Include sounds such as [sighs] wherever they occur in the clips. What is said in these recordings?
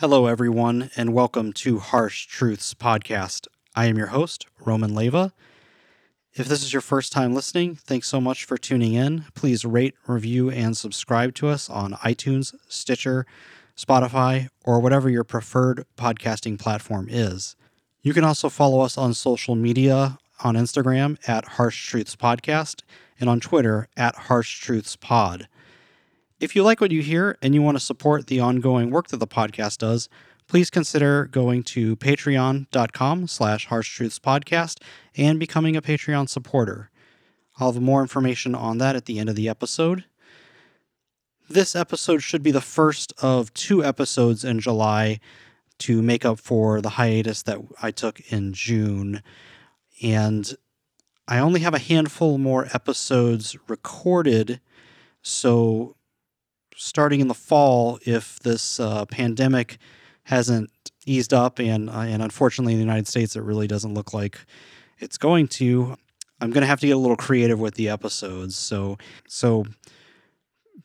Hello, everyone, and welcome to Harsh Truths Podcast. I am your host, Roman Leva. If this is your first time listening, thanks so much for tuning in. Please rate, review, and subscribe to us on iTunes, Stitcher, Spotify, or whatever your preferred podcasting platform is. You can also follow us on social media on Instagram at Harsh Truths Podcast and on Twitter at Harsh Truths Pod. If you like what you hear and you want to support the ongoing work that the podcast does, please consider going to patreon.com slash harsh truths podcast and becoming a Patreon supporter. I'll have more information on that at the end of the episode. This episode should be the first of two episodes in July to make up for the hiatus that I took in June. And I only have a handful more episodes recorded. So, starting in the fall, if this uh, pandemic hasn't eased up, and uh, and unfortunately in the United States, it really doesn't look like it's going to. I'm going to have to get a little creative with the episodes. So so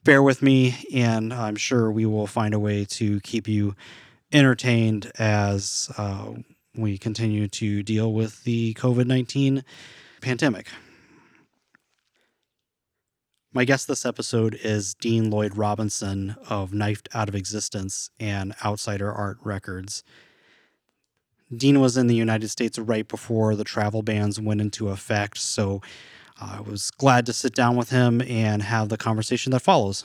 bear with me, and I'm sure we will find a way to keep you entertained as uh, we continue to deal with the COVID 19 pandemic. My guest this episode is Dean Lloyd Robinson of Knifed Out of Existence and Outsider Art Records. Dean was in the United States right before the travel bans went into effect, so I was glad to sit down with him and have the conversation that follows.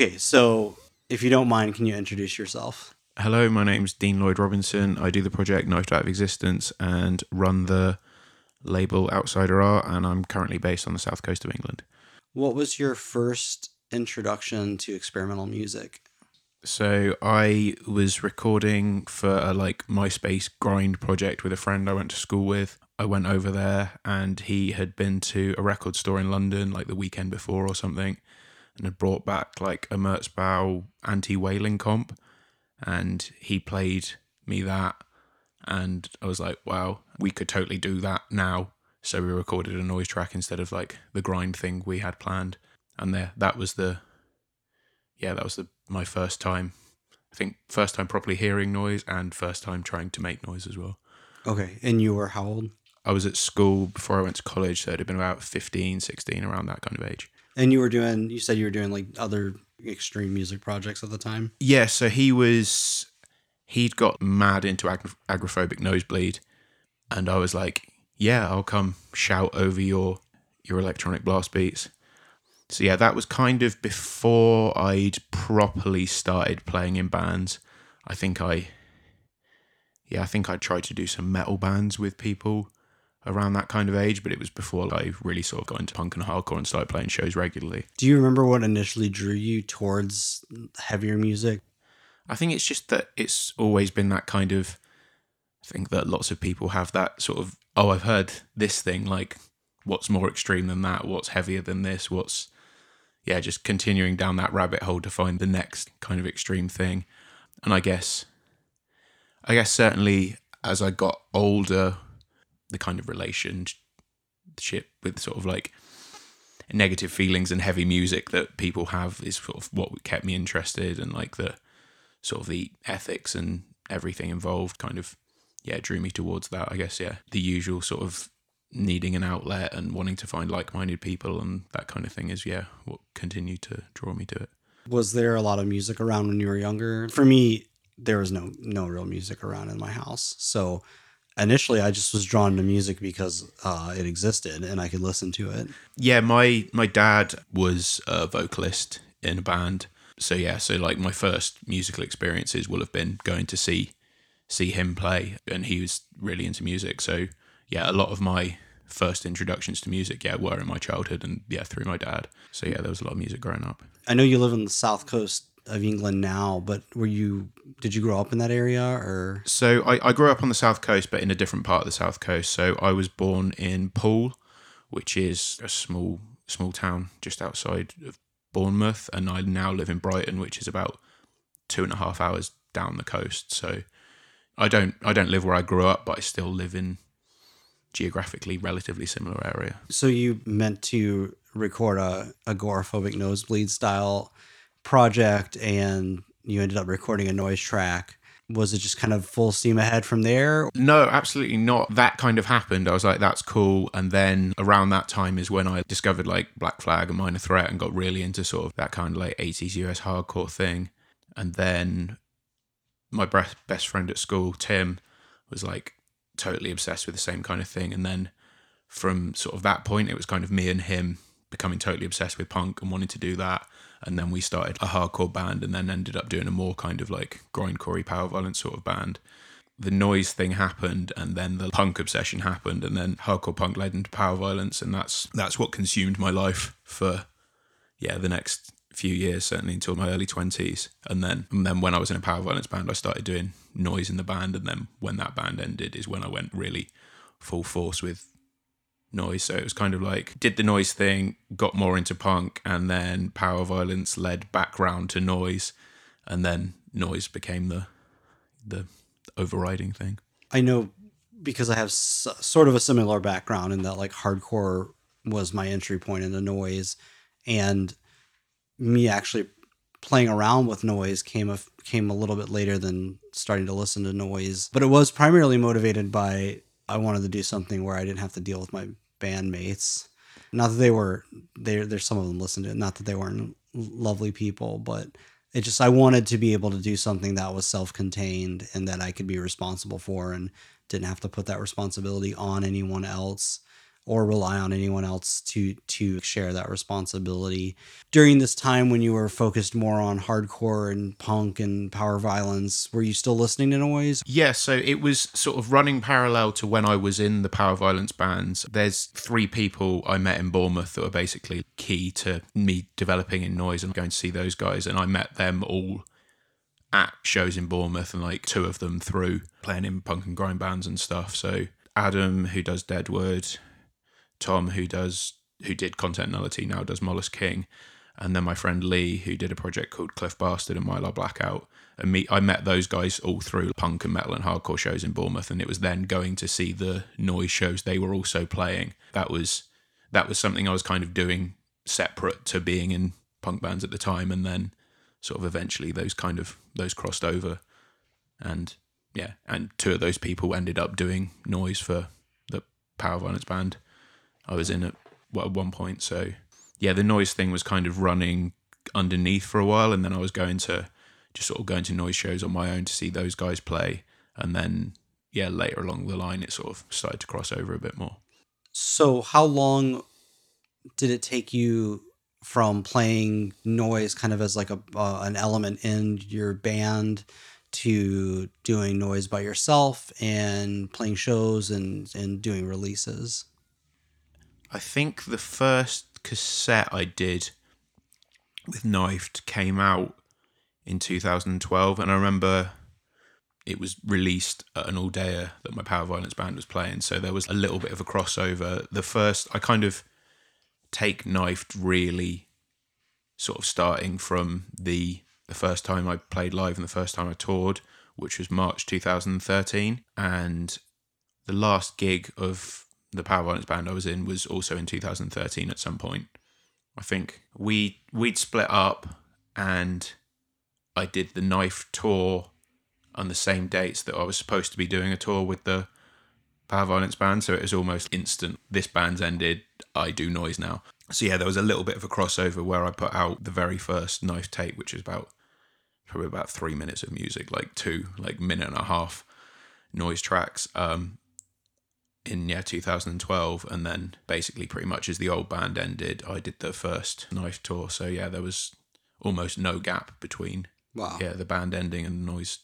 Okay, so if you don't mind, can you introduce yourself? Hello, my name's Dean Lloyd Robinson. I do the project Knifed Out of Existence and run the label Outsider Art, and I'm currently based on the south coast of England. What was your first introduction to experimental music? So I was recording for a like MySpace grind project with a friend I went to school with. I went over there and he had been to a record store in London like the weekend before or something and had brought back like a Merzbow anti wailing comp, and he played me that, and I was like, wow, we could totally do that now. So we recorded a noise track instead of like the grind thing we had planned, and there that was the, yeah, that was the my first time. I think first time properly hearing noise and first time trying to make noise as well. Okay, and you were how old? I was at school before I went to college, so it'd have been about 15, 16, around that kind of age. And you were doing, you said you were doing like other extreme music projects at the time? Yeah, so he was, he'd got mad into ag- agoraphobic nosebleed. And I was like, yeah, I'll come shout over your your electronic blast beats. So yeah, that was kind of before I'd properly started playing in bands. I think I yeah, I think I tried to do some metal bands with people around that kind of age, but it was before I really sort of got into punk and hardcore and started playing shows regularly. Do you remember what initially drew you towards heavier music? I think it's just that it's always been that kind of I think that lots of people have that sort of oh I've heard this thing like what's more extreme than that what's heavier than this what's yeah just continuing down that rabbit hole to find the next kind of extreme thing and I guess I guess certainly as I got older the kind of relationship with sort of like negative feelings and heavy music that people have is sort of what kept me interested and like the sort of the ethics and everything involved kind of yeah drew me towards that i guess yeah. The usual sort of needing an outlet and wanting to find like-minded people and that kind of thing is yeah what continued to draw me to it. Was there a lot of music around when you were younger? For me there was no no real music around in my house. So initially I just was drawn to music because uh, it existed and I could listen to it. Yeah, my my dad was a vocalist in a band. So yeah, so like my first musical experiences will have been going to see see him play and he was really into music. So yeah, a lot of my first introductions to music, yeah, were in my childhood and yeah, through my dad. So yeah, there was a lot of music growing up. I know you live on the south coast of England now, but were you did you grow up in that area or So I, I grew up on the south coast, but in a different part of the south coast. So I was born in Poole, which is a small small town just outside of Bournemouth, and I now live in Brighton, which is about two and a half hours down the coast. So I don't I don't live where I grew up, but I still live in geographically relatively similar area. so you meant to record a agoraphobic nosebleed style project and you ended up recording a noise track. Was it just kind of full steam ahead from there? No, absolutely not. That kind of happened. I was like, that's cool. And then around that time is when I discovered like Black Flag and Minor Threat and got really into sort of that kind of like 80s US hardcore thing. And then my best friend at school, Tim, was like totally obsessed with the same kind of thing. And then from sort of that point, it was kind of me and him becoming totally obsessed with punk and wanting to do that. And then we started a hardcore band and then ended up doing a more kind of like grindcore power violence sort of band. The noise thing happened and then the punk obsession happened and then hardcore punk led into power violence and that's that's what consumed my life for yeah, the next few years, certainly until my early twenties. And then and then when I was in a power violence band I started doing noise in the band and then when that band ended is when I went really full force with noise. So it was kind of like did the noise thing, got more into punk, and then power violence led back round to noise, and then noise became the the overriding thing. I know because I have s- sort of a similar background in that like hardcore was my entry point into noise and me actually playing around with noise came a came a little bit later than starting to listen to noise but it was primarily motivated by I wanted to do something where I didn't have to deal with my bandmates. Not that they were they there's some of them listened to it not that they weren't lovely people but it just I wanted to be able to do something that was self-contained and that I could be responsible for and didn't have to put that responsibility on anyone else or rely on anyone else to to share that responsibility during this time when you were focused more on hardcore and punk and power violence were you still listening to noise Yeah, so it was sort of running parallel to when I was in the power violence bands. There's three people I met in Bournemouth that were basically key to me developing in noise and going to see those guys. And I met them all at shows in Bournemouth and like two of them through playing in punk and grind bands and stuff. So Adam, who does Deadwood, Tom, who does who did Content Nullity, now does Mollusk King, and then my friend Lee, who did a project called Cliff Bastard and Mylar Blackout. And me, I met those guys all through punk and metal and hardcore shows in Bournemouth, and it was then going to see the noise shows they were also playing. That was that was something I was kind of doing separate to being in punk bands at the time, and then sort of eventually those kind of those crossed over, and yeah, and two of those people ended up doing noise for the Power Violence band I was in at, well, at one point. So yeah, the noise thing was kind of running underneath for a while, and then I was going to just sort of going to noise shows on my own to see those guys play, and then yeah, later along the line, it sort of started to cross over a bit more. so how long did it take you from playing noise kind of as like a uh, an element in your band to doing noise by yourself and playing shows and and doing releases I think the first cassette I did with Knifed came out in 2012, and I remember it was released at an all that my Power Violence band was playing, so there was a little bit of a crossover. The first, I kind of take Knifed really sort of starting from the the first time I played live and the first time I toured, which was March 2013, and the last gig of the Power Violence band I was in was also in 2013 at some point. I think we we'd split up and I did the knife tour on the same dates that I was supposed to be doing a tour with the Power Violence band, so it was almost instant. This band's ended, I do noise now. So yeah, there was a little bit of a crossover where I put out the very first knife tape, which is about probably about three minutes of music, like two, like minute and a half noise tracks. Um, in yeah 2012 and then basically pretty much as the old band ended i did the first knife tour so yeah there was almost no gap between Wow. yeah the band ending and noise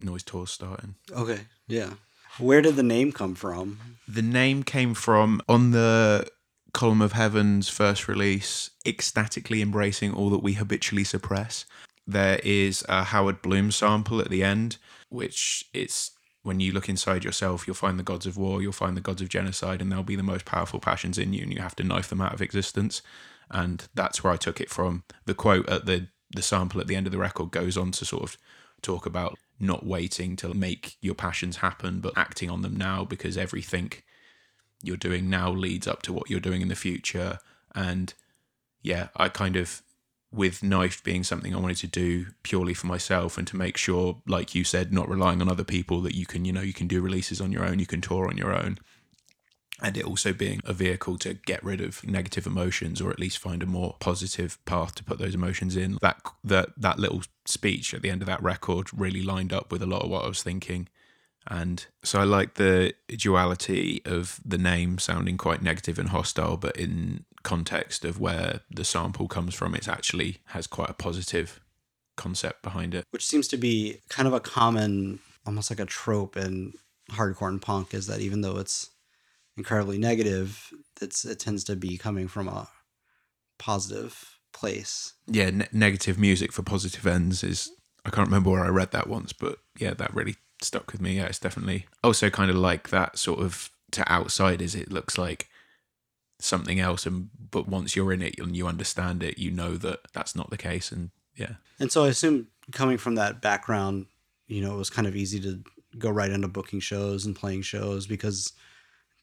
noise tour starting Okay. Yeah. Where did the name come from? the name came from on the column of heaven's first release ecstatically embracing all that we habitually suppress there is a howard bloom sample at the end which it's when you look inside yourself you'll find the gods of war you'll find the gods of genocide and they'll be the most powerful passions in you and you have to knife them out of existence. And that's where i took it from. The quote at the the sample at the end of the record goes on to sort of talk about not waiting to make your passions happen but acting on them now because everything you're doing now leads up to what you're doing in the future. And yeah i kind of with knife being something i wanted to do purely for myself and to make sure like you said not relying on other people that you can you know you can do releases on your own you can tour on your own. And it also being a vehicle to get rid of negative emotions or at least find a more positive path to put those emotions in. That that that little speech at the end of that record really lined up with a lot of what i was thinking and so I like the duality of the name sounding quite negative and hostile, but in context of where the sample comes from, it actually has quite a positive concept behind it. Which seems to be kind of a common, almost like a trope in hardcore and punk, is that even though it's incredibly negative, it's it tends to be coming from a positive place. Yeah, ne- negative music for positive ends is. I can't remember where I read that once, but yeah, that really stuck with me. Yeah, it's definitely also kind of like that sort of to outsiders. It looks like something else, and but once you're in it and you understand it, you know that that's not the case. And yeah, And so I assume coming from that background, you know, it was kind of easy to go right into booking shows and playing shows because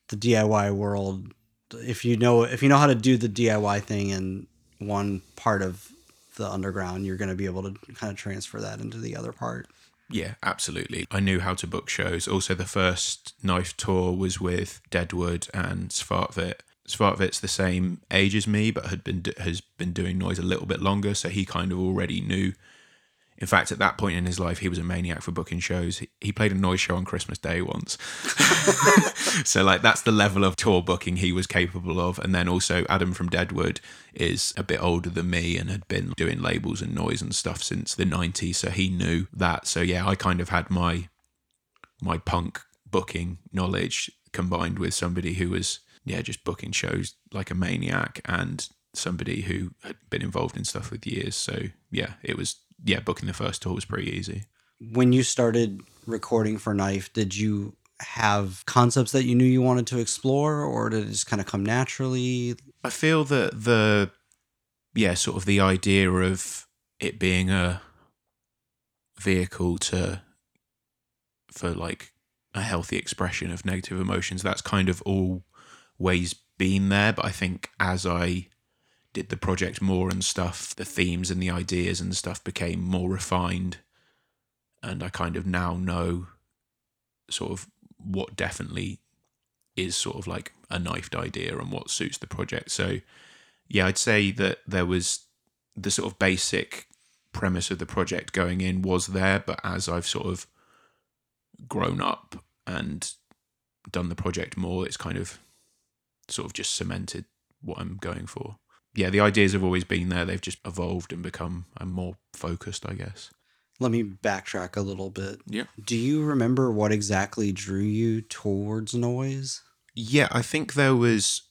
the DIY world, if you know if you know how to do the DIY thing in one part of the underground, you're going to be able to kind of transfer that into the other part. Yeah, absolutely. I knew how to book shows. Also, the first knife tour was with Deadwood and Svartvit. Svartvit's the same age as me, but had been has been doing noise a little bit longer, so he kind of already knew. In fact, at that point in his life, he was a maniac for booking shows. He, played a noise show on Christmas Day once. [laughs] so, like, that's the level of tour booking he was capable of. And then also, Adam from Deadwood is a bit older than me and had been doing labels and noise and stuff since the 90s. So, he knew that. So, yeah, I kind of had my my punk booking knowledge combined with somebody who was, yeah, just booking shows like a maniac and somebody who had been involved in stuff with years. So, yeah, it was yeah, booking the first tour was pretty easy. When you started recording for Knife, did you have concepts that you knew you wanted to explore or did it just kind of come naturally? I feel that the yeah, sort of the idea of it being a vehicle to for like a healthy expression of negative emotions, that's kind of always been there. But I think as I did the project more and stuff, the themes and the ideas and stuff became more refined. And I kind of now know sort of what definitely is sort of like a knifed idea and what suits the project. So, yeah, I'd say that there was the sort of basic premise of the project going in was there, but as I've sort of grown up and done the project more, it's kind of sort of just cemented what I'm going for yeah, the ideas have always been there. They've just evolved and become uh, more focused, I guess. Let me backtrack a little bit. Yeah. Do you remember what exactly drew you towards noise? Yeah, I think there was.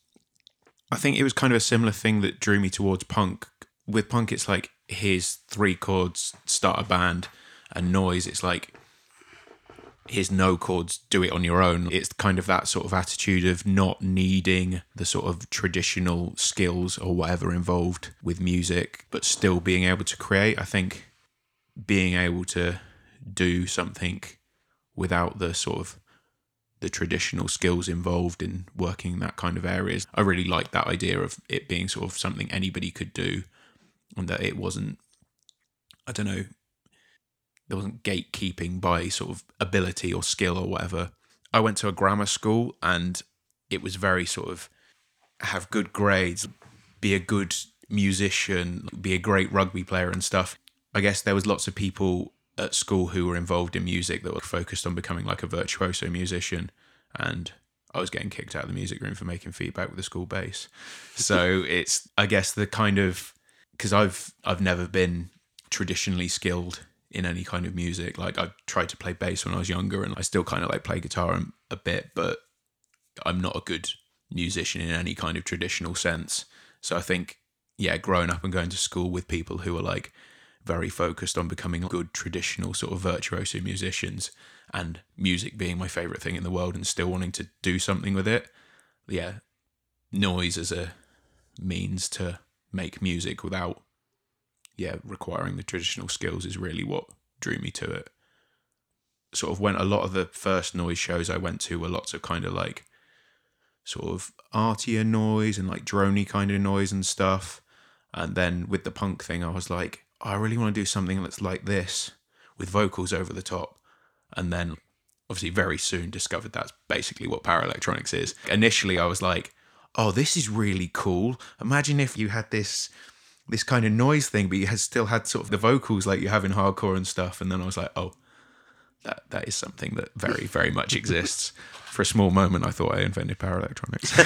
I think it was kind of a similar thing that drew me towards punk. With punk, it's like here's three chords, start a band, and noise. It's like here's no chords, do it on your own. It's kind of that sort of attitude of not needing the sort of traditional skills or whatever involved with music, but still being able to create. I think being able to do something without the sort of the traditional skills involved in working that kind of areas. I really like that idea of it being sort of something anybody could do and that it wasn't I don't know there wasn't gatekeeping by sort of ability or skill or whatever. I went to a grammar school and it was very sort of have good grades, be a good musician, be a great rugby player and stuff. I guess there was lots of people at school who were involved in music that were focused on becoming like a virtuoso musician and I was getting kicked out of the music room for making feedback with the school bass. [laughs] So it's I guess the kind of because I've I've never been traditionally skilled in any kind of music. Like I tried to play bass when I was younger, and I still kind of like play guitar a bit, but I'm not a good musician in any kind of traditional sense. So I think yeah, growing up and going to school with people who are like very focused on becoming good traditional sort of virtuoso musicians and music being my favorite thing in the world and still wanting to do something with it. Yeah, noise as a means to make music without yeah, requiring the traditional skills is really what drew me to it. Sort of went a lot of the first noise shows I went to were lots of kind of like sort of artier noise and like drony kind of noise and stuff. And then with the punk thing, I was like, I really want to do something that's like this with vocals over the top. And then obviously very soon discovered that's basically what power electronics is. Initially, I was like, oh, this is really cool. Imagine if you had this this kind of noise thing, but you had still had sort of the vocals like you have in hardcore and stuff. And then I was like, oh, that that is something that very very much exists. [laughs] For a small moment, I thought I invented power electronics. [laughs]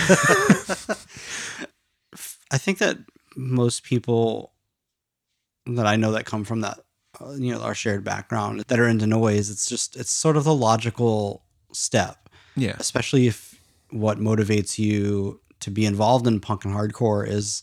[laughs] I think that most people that I know that come from that uh, you know our shared background that are into noise, it's just it's sort of the logical step. Yeah. Especially if what motivates you to be involved in punk and hardcore is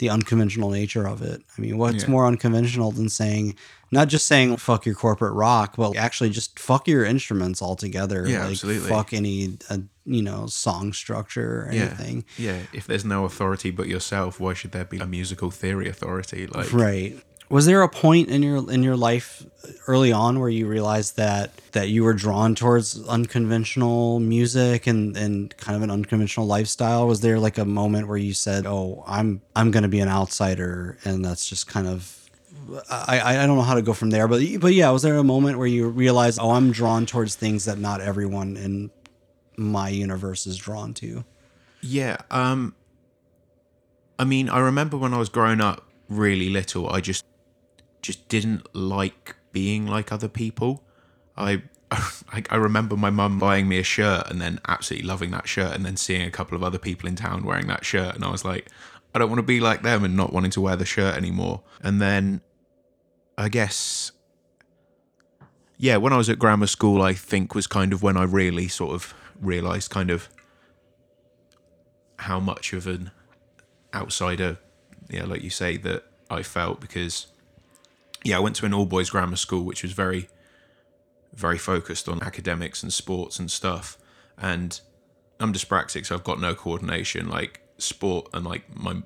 the unconventional nature of it. I mean, what's Yeah. more unconventional than saying not just saying fuck your corporate rock, but actually just fuck your instruments altogether. Yeah, like, absolutely. Fuck any uh, you know song structure or Yeah. anything. Yeah, if there's no authority but yourself, why should there be a musical theory authority? Like, Right. Was there a point in your in your life early on where you realized that that you were drawn towards unconventional music and and kind of an unconventional lifestyle? Was there like a moment where you said, "Oh, I'm I'm going to be an outsider," and that's just kind of I, I don't know how to go from there, but but yeah, was there a moment where you realized, "Oh, I'm drawn towards things that not everyone in my universe is drawn to"? Yeah. Um I mean, I remember when I was growing up really little, I just just didn't like being like other people. I [laughs] I, I remember my mum buying me a shirt and then absolutely loving that shirt and then seeing a couple of other people in town wearing that shirt and I was like I don't want to be like them and not wanting to wear the shirt anymore. And then I guess yeah, when I was at grammar school, I think was kind of when I really sort of realized kind of how much of an outsider, yeah, like you say, that I felt because, yeah, I went to an all boys grammar school, which was very, very focused on academics and sports and stuff. And I'm dyspraxic, so I've got no coordination. Like sport and like my,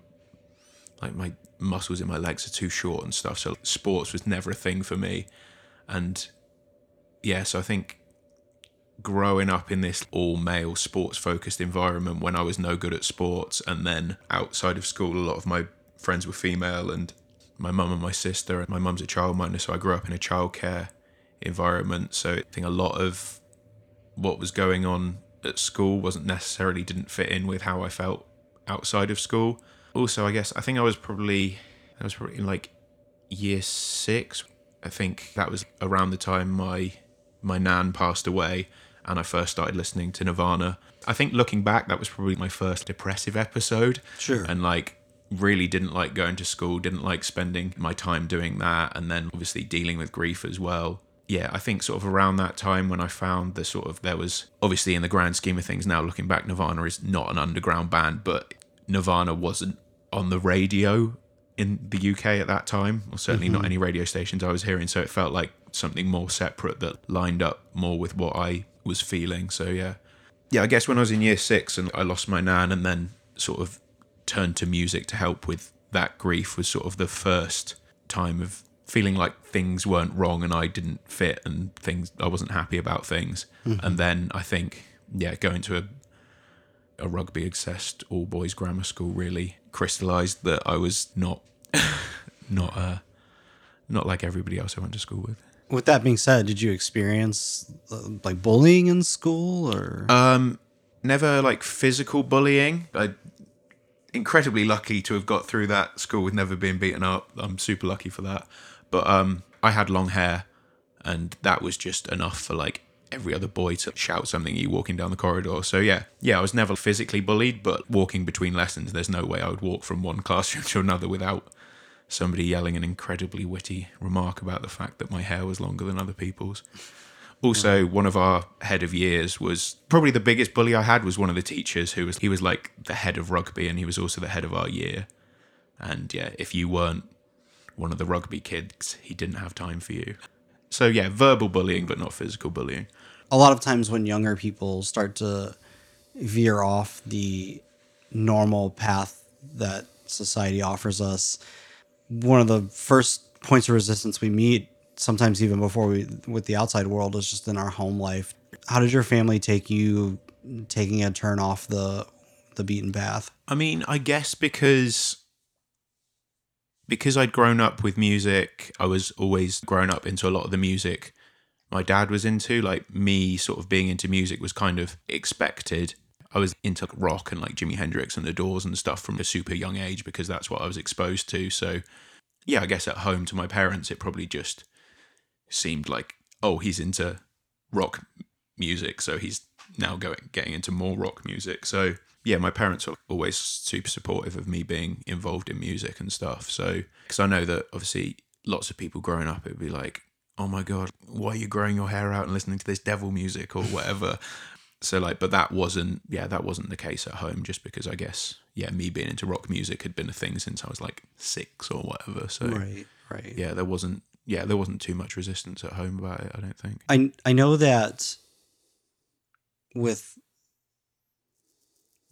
like my muscles in my legs are too short and stuff. So sports was never a thing for me. And yeah, so I think growing up in this all male sports focused environment when I was no good at sports and then outside of school a lot of my friends were female and my mum and my sister and my mum's a child childminder so I grew up in a childcare environment so I think a lot of what was going on at school wasn't necessarily didn't fit in with how I felt outside of school also I guess I think I was probably I was probably in like year 6 I think that was around the time my my nan passed away and I first started listening to Nirvana. I think looking back, that was probably my first depressive episode. Sure. And like, really didn't like going to school, didn't like spending my time doing that. And then obviously dealing with grief as well. Yeah, I think sort of around that time when I found the sort of, there was obviously in the grand scheme of things now, looking back, Nirvana is not an underground band, but Nirvana wasn't on the radio in the UK at that time, or certainly not mm-hmm. any radio stations I was hearing. So it felt like something more separate that lined up more with what I was feeling. So yeah, yeah. I guess when I was in year six and I lost my nan, and then sort of turned to music to help with that grief was sort of the first time of feeling like things weren't wrong and I didn't fit and things I wasn't happy about things. And then I think yeah, going to a a rugby obsessed all boys grammar school really crystallized that I was not [laughs] not uh not like everybody else I went to school with. With that being said, did you experience uh, like bullying in school or? Um, never like physical bullying. I incredibly lucky to have got through that school with never being beaten up. I'm super lucky for that. But um, I had long hair, and that was just enough for like every other boy to shout something at you walking down the corridor. So yeah, yeah, I was never physically bullied, but walking between lessons, there's no way I would walk from one [laughs] classroom to another without somebody yelling an incredibly witty remark about the fact that my hair was longer than other people's. Also, one of our head of years was probably the biggest bully I had was one of the teachers who was he was like the head of rugby and he was also the head of our year. And yeah, if you weren't one of the rugby kids, he didn't have time for you. So yeah, verbal bullying but not physical bullying. A lot of times when younger people start to veer off the normal path that society offers us, one of the first points of resistance we meet sometimes even before we with the outside world is just in our home life how did your family take you taking a turn off the the beaten path I mean, I guess because because I'd grown up with music, I was always grown up into a lot of the music my dad was into. Like me sort of being into music was kind of expected. I was into rock and like Jimi Hendrix and the Doors and stuff from a super young age because that's what I was exposed to. So yeah, I guess at home to my parents it probably just seemed like, oh, he's into rock music, so he's now going getting into more rock music. So yeah, my parents were always super supportive of me being involved in music and stuff. So because I know that obviously lots of people growing up, it'd be like, oh my god, why are you growing your hair out and listening to this devil music or whatever. [laughs] so like, but that wasn't yeah, that wasn't the case at home. Just because I guess yeah, me being into rock music had been a thing since I was like six or whatever. So right right yeah, there wasn't yeah, there wasn't too much resistance at home about it. I don't think. i i know that with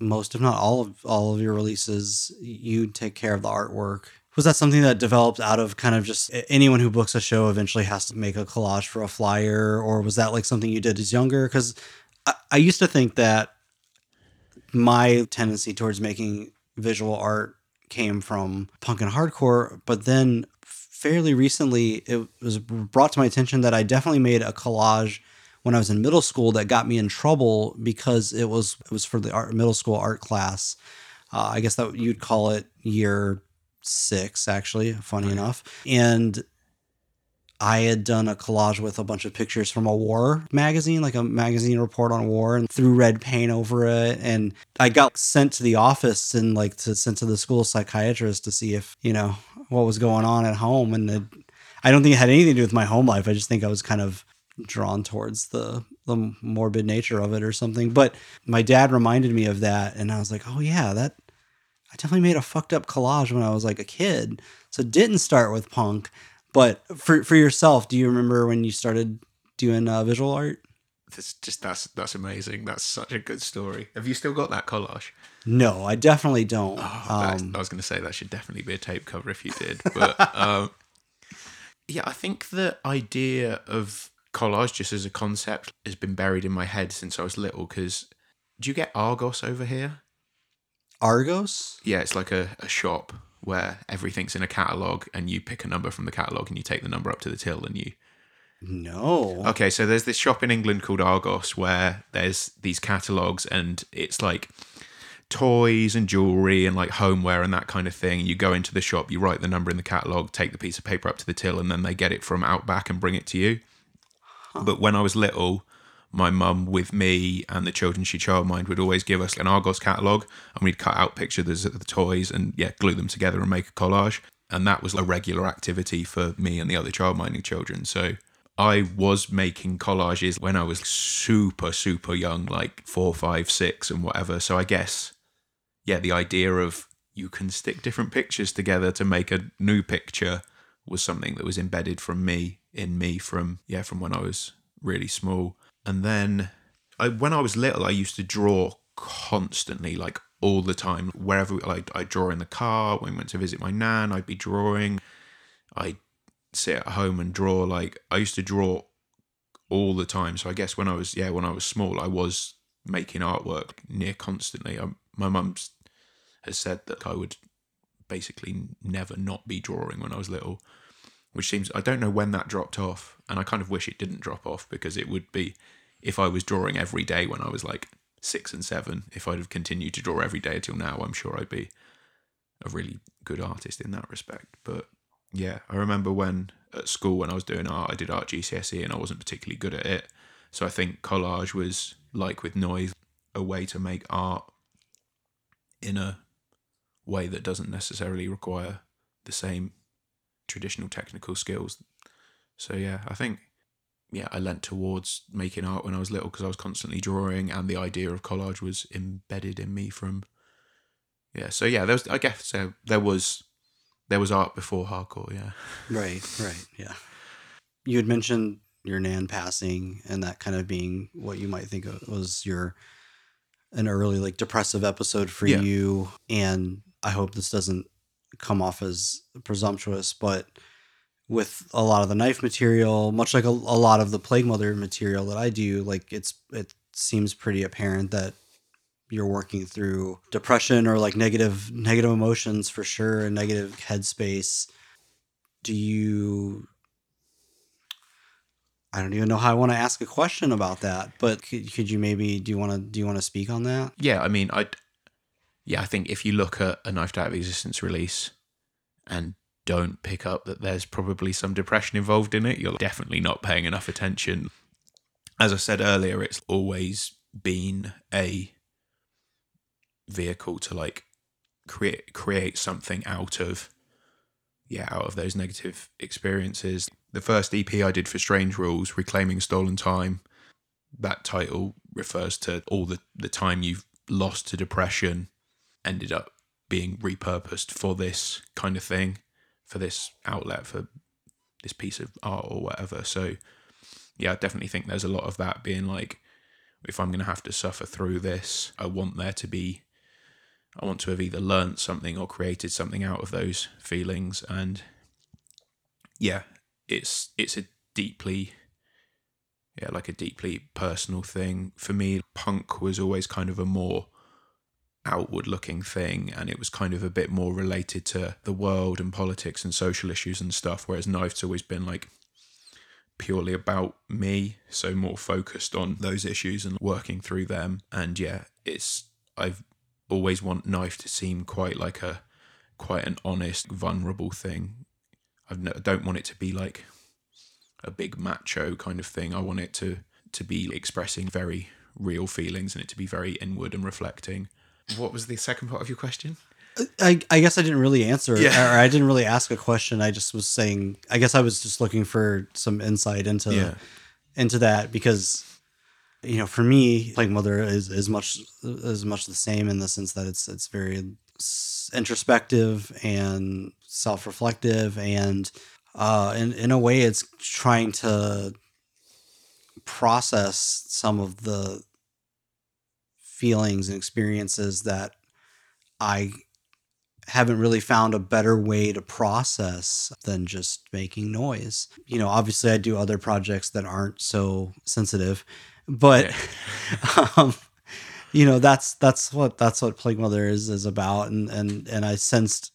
most if not all of all of your releases you take care of the artwork was that something that developed out of kind of just anyone who books a show eventually has to make a collage for a flyer or was that like something you did as younger because I, I used to think that my tendency towards making visual art came from punk and hardcore but then fairly recently it was brought to my attention that i definitely made a collage when i was in middle school that got me in trouble because it was it was for the art, middle school art class uh, i guess that you'd call it year six actually funny Right. enough and I had done a collage with a bunch of pictures from a war magazine, like a magazine report on war, and threw red paint over it. And I got sent to the office and like to sent to the school psychiatrist to see if you know what was going on at home. And it, I don't think it had anything to do with my home life. I just think I was kind of drawn towards the the morbid nature of it or something. But my dad reminded me of that, and I was like, oh yeah, that I definitely made a fucked up collage when I was like a kid. So didn't start with punk. But for for yourself, do you remember when you started doing uh, visual art? That's just that's that's amazing. That's such a good story. Have you still got that collage? No, I definitely don't. Oh, um, I was going to say that should definitely be a tape cover if you did. But [laughs] um, yeah, I think the idea of collage just as a concept has been buried in my head since I was little. Because do you get Argos over here? Argos? Yeah, it's like a, a shop where everything's in a catalog and you pick a number from the catalog and you take the number up to the till and you No. Okay, so there's this shop in England called Argos where there's these catalogs and it's like toys and jewelry and like homeware and that kind of thing. You go into the shop, you write the number in the catalog, take the piece of paper up to the till, and then they get it from Outback and bring it to you. But when I was little, my mum with me and the children she childmind would always give us an Argos catalogue and we'd cut out pictures of the toys and yeah, glue them together and make a collage. And that was a regular activity for me and the other childminding children. So I was making collages when I was super, super young, like four, five, six, and whatever. So I guess, yeah, the idea of you can stick different pictures together to make a new picture was something that was embedded from me in me from yeah from when I was really small. And then I, when I was little, I used to draw constantly, like all the time. Wherever like I draw in the car when we went to visit my nan, I'd be drawing. I'd sit at home and draw. Like I used to draw all the time. So I guess when I was yeah when I was small, I was making artwork near constantly. I, my mum has said that I would basically never not be drawing when I was little, which seems I don't know when that dropped off, and I kind of wish it didn't drop off because it would be if I was drawing every day when I was like six and seven. If I'd have continued to draw every day until now, I'm sure I'd be a really good artist in that respect. But yeah, I remember when at school when I was doing art, I did art GCSE and I wasn't particularly good at it. So I think collage was like with noise, a way to make art in a way that doesn't necessarily require the same traditional technical skills. So yeah, I think yeah, I leant towards making art when I was little because I was constantly drawing, and the idea of collage was embedded in me from yeah. So yeah, there was I guess so there was there was art before hardcore. Yeah, [laughs] Right, right, yeah. You had mentioned your nan passing and that kind of being what you might think was your an early like depressive episode for Yeah. you and I hope this doesn't come off as presumptuous but with a lot of the knife material much like a, a lot of the plague mother material that I do like it's it seems pretty apparent that you're working through depression or like negative negative emotions for sure and negative headspace do you I don't even know how I want to ask a question about that, but could, could you maybe do you want to do you want to speak on that? yeah. I mean, I yeah, I think if you look at a Knifed Out of Existence release and don't pick up that there's probably some depression involved in it, you're definitely not paying enough attention. As I said earlier, it's always been a vehicle to like create create something out of yeah, out of those negative experiences. The first EP I did for Strange Rules, Reclaiming Stolen Time, that title refers to all the, the time you've lost to depression, ended up being repurposed for this kind of thing, for this outlet, for this piece of art or whatever. So, yeah, I definitely think there's a lot of that being like, if I'm going to have to suffer through this, I want there to be, I want to have either learnt something or created something out of those feelings. And yeah, it's it's a deeply yeah, like a deeply personal thing. For me, punk was always kind of a more outward looking thing and it was kind of a bit more related to the world and politics and social issues and stuff, whereas Knife's always been like purely about me, so more focused on those issues and working through them. And yeah, it's I've always want Knife to seem quite like a quite an honest, vulnerable thing. I don't want it to be like a big macho kind of thing. I want it to to be expressing very real feelings and it to be very inward and reflecting. What was the second part of your question? I, I guess I didn't really answer Yeah. or I didn't really ask a question. I just was saying I guess I was just looking for some insight into Yeah. into that because you know for me Plague Mother is is much is much the same in the sense that it's it's very introspective and self-reflective and uh in in a way it's trying to process some of the feelings and experiences that I haven't really found a better way to process than just making noise. You know, obviously I do other projects that aren't so sensitive, but [laughs] um you know, that's that's what that's what Plague Mother is is about and and and I sensed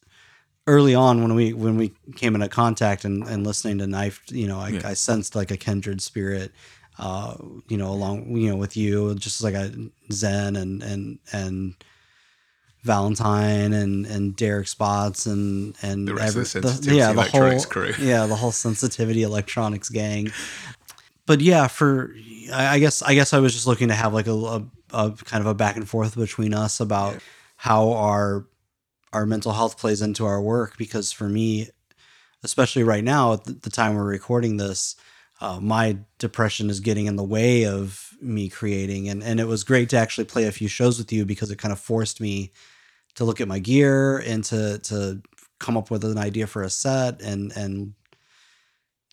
early on when we when we came into contact and, and listening to Knife, you know, I, Yeah. I sensed like a kindred spirit uh, you know, along you know with you, just like a Zen and and and Valentine and and Derek Spots and and The rest of the every- Sensitivity Electronics crew. yeah, the whole sensitivity electronics gang. But yeah, for I I guess I guess I was just looking to have like a, a, a kind of a back and forth between us about Yeah. how our our mental health plays into our work because for me, especially right now at the, time we're recording this, uh, my depression is getting in the way of me creating and and it was great to actually play a few shows with you because it kind of forced me to look at my gear and to to come up with an idea for a set and and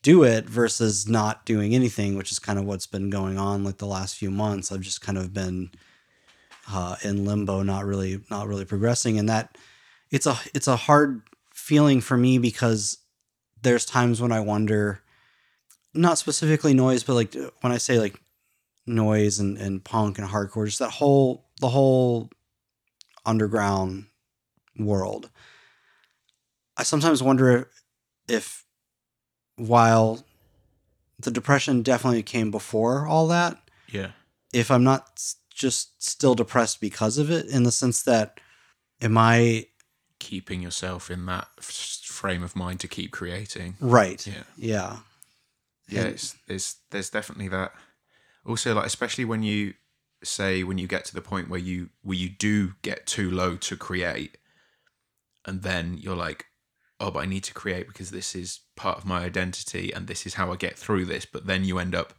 do it versus not doing anything which is kind of what's been going on like the last few months. I've just kind of been uh, in limbo not really not really progressing. And that it's a it's a hard feeling for me because there's times when i wonder not specifically noise but like when i say like noise and, and punk and hardcore just that whole the whole underground world. I sometimes wonder if while the depression definitely came before all that Yeah. if i'm not s- just still depressed because of it in the sense that am i Keeping yourself in that f- frame of mind to keep creating. right Yeah. yeah Yeah, And- it's, there's there's definitely that. Also, like especially when you say when you get to the point where you where you do get too low to create, and then you're like, oh, but I need to create because this is part of my identity and this is how I get through this. But then you end up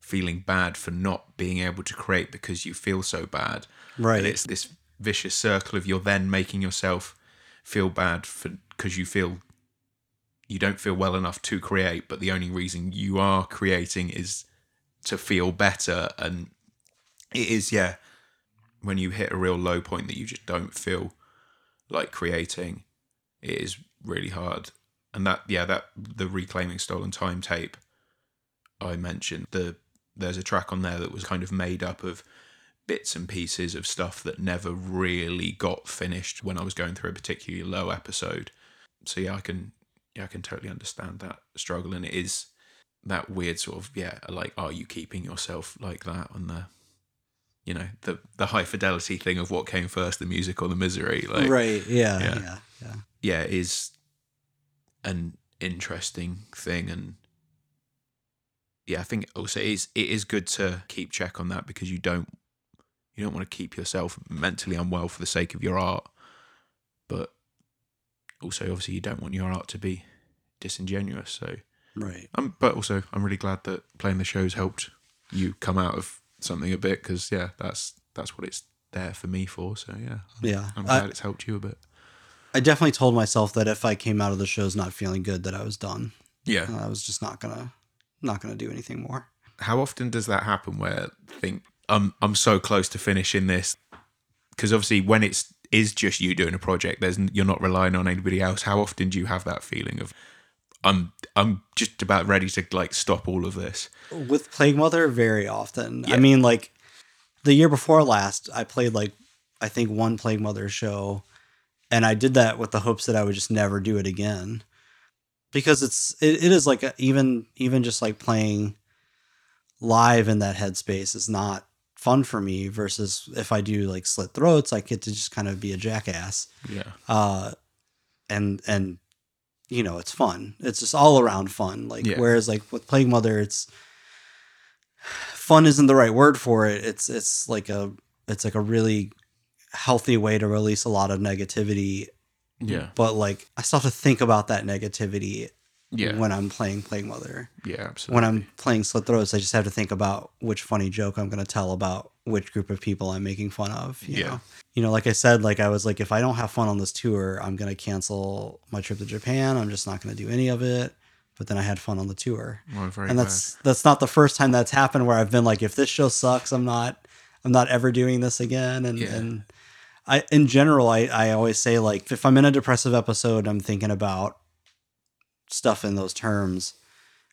feeling bad for not being able to create because you feel so bad. Right. And it's this vicious circle of you're then making yourself feel bad for because you feel you don't feel well enough to create, but the only reason you are creating is to feel better. And it is, yeah, when you hit a real low point that you just don't feel like creating, it is really hard. And that, yeah, that the reclaiming stolen time tape I mentioned, the there's a track on there that was kind of made up of bits and pieces of stuff that never really got finished when I was going through a particularly low episode. So yeah, I can yeah, I can totally understand that struggle and it is that weird sort of yeah, like are you keeping yourself like that on the you know, the the high fidelity thing of what came first, the music or the misery. Like right. Yeah. yeah. Yeah. Yeah. Yeah, it is an interesting thing and yeah, I think also it is it is good to keep check on that because you don't you don't want to keep yourself mentally unwell for the sake of your art. But also obviously you don't want your art to be disingenuous. So Right. um but also I'm really glad that playing the shows helped you come out of something a bit because yeah, that's that's what it's there for me for. So yeah. I'm, Yeah. I'm I- glad it's helped you a bit. I definitely told myself that if I came out of the shows not feeling good, that I was done. Yeah. I was just not gonna not gonna do anything more. how often does that happen where I think I'm I'm so close to finishing this because obviously when it's is just you doing a project there's you're not relying on anybody else how often do you have that feeling of I'm I'm just about ready to like stop all of this With Plague Mother, very often. Yeah. I mean, like the year before last, I played like I think one Plague Mother show, and I did that with the hopes that I would just never do it again, because it's it, it is like a, even even just like playing live in that headspace is not fun for me. Versus if I do like slit throats, I get to just kind of be a jackass. yeah uh and and you know it's fun it's just all around fun like Yeah. whereas like with plague mother it's [sighs] fun isn't the right word for it it's it's like a it's like a really healthy way to release a lot of negativity. Yeah. But like i still have to think about that negativity yeah. when i'm playing plague mother. Yeah absolutely. When i'm playing slit throats i just have to think about which funny joke i'm going to tell about which group of people i'm making fun of you Yeah. know? You know like i said like i was like if i don't have fun on this tour i'm going to cancel my trip to japan. I'm just not going to do any of it. But then i had fun on the tour. Very and glad. that's that's not the first time that's happened where i've been like if this show sucks i'm not i'm not ever doing this again. And Yeah. and i in general i i always say like if i'm in a depressive episode i'm thinking about stuff in those terms.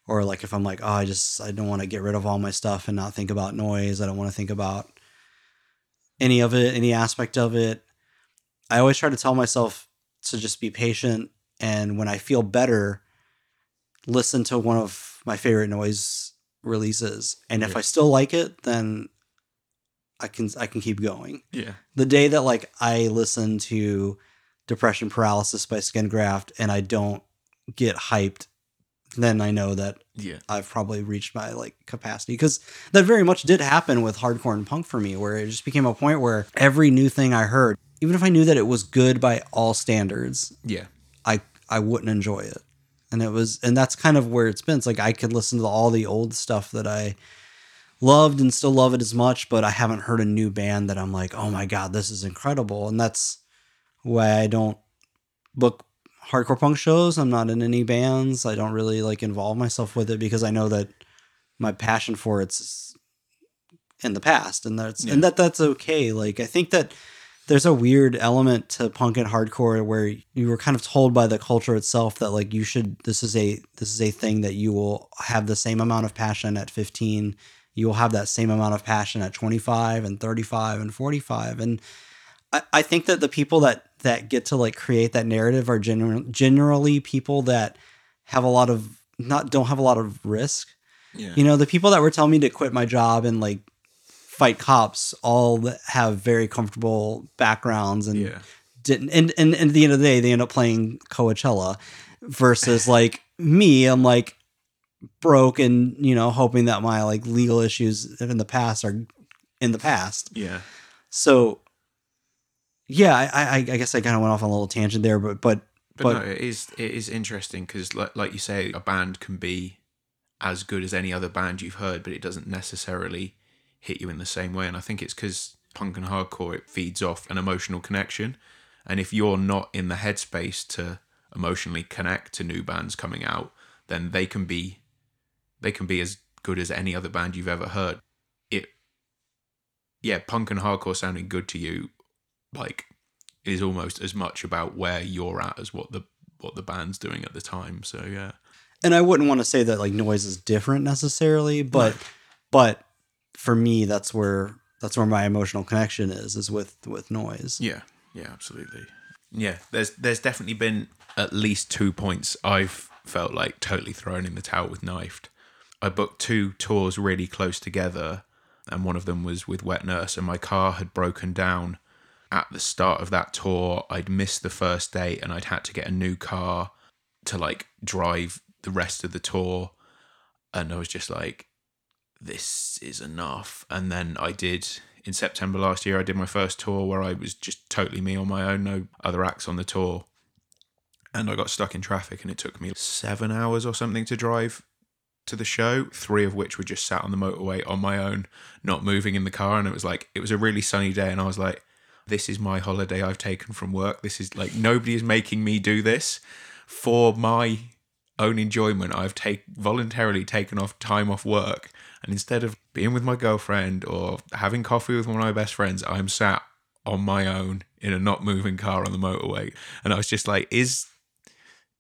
Or like if i'm like oh i just i don't want to get rid of all my stuff and not think about noise. I don't want to think about any of it any aspect of it. I always try to tell myself to just be patient. And when i feel better listen to one of my favorite noise releases. And if i still like it then i can i can keep going. Yeah. The day that like I listen to Depression Paralysis by Skin Graft and I don't get hyped, then I know that yeah. I've probably reached my like capacity. Because that very much did happen with hardcore and punk for me, where it just became a point where every new thing I heard, even if I knew that it was good by all standards, yeah. I I wouldn't enjoy it. And it was and that's kind of where it's been. It's like I could listen to all the old stuff that I loved and still love it as much, but I haven't heard a new band that I'm like, "Oh my god, this is incredible." And that's why I don't book hardcore punk shows. I'm not in any bands. I don't really like involve myself with it because I know that my passion for it's in the past and that's Yeah. and that that's okay. Like I think that there's a weird element to punk and hardcore where you were kind of told by the culture itself that like you should this is a this is a thing that you will have the same amount of passion at 15 you will have that same amount of passion at 25 and 35 and 45 and I, I think that the people that that get to like create that narrative are general, generally people that have a lot of not don't have a lot of risk. Yeah. You know the people that were telling me to quit my job and like fight cops all have very comfortable backgrounds and yeah. didn't and, and, and at the end of the day they end up playing coachella versus like me. I'm like broke and you know hoping that my like legal issues in the past are in the past. Yeah. So yeah, I I, I guess I kind of went off on a little tangent there, but but But, But- no, it is it is interesting because, like, like you say, a band can be as good as any other band you've heard, but it doesn't necessarily hit you in the same way. And I think it's because punk and hardcore it feeds off an emotional connection, and if you're not in the headspace to emotionally connect to new bands coming out, then they can be they can be as good as any other band you've ever heard. It yeah, punk and hardcore sounding good to you, like is almost as much about where you're at as what the what the band's doing at the time. So yeah, and I wouldn't want to say that like noise is different necessarily, but [laughs] but for me that's where that's where my emotional connection is is with with noise. yeah, yeah, absolutely. Yeah, there's there's definitely been at least two points I've felt like totally thrown in the towel with knifed. I booked two tours really close together, and one of them was with Wet Nurse, and my car had broken down at the start of that tour. I'd missed the first date, and I'd had to get a new car to like drive the rest of the tour, and I was just like, this is enough. And then I did in September last year. I did my first tour where I was just totally me on my own, no other acts on the tour. And I got stuck in traffic, and it took me seven hours or something to drive to the show. Three of which were just sat on the motorway on my own, not moving in the car. And it was like it was a really sunny day, and I was like, "This is my holiday I've taken from work. This is like nobody is making me do this for my own enjoyment. I've take voluntarily taken off time off work, and instead of being with my girlfriend or having coffee with one of my best friends, I'm sat on my own in a not moving car on the motorway. And I was just like, is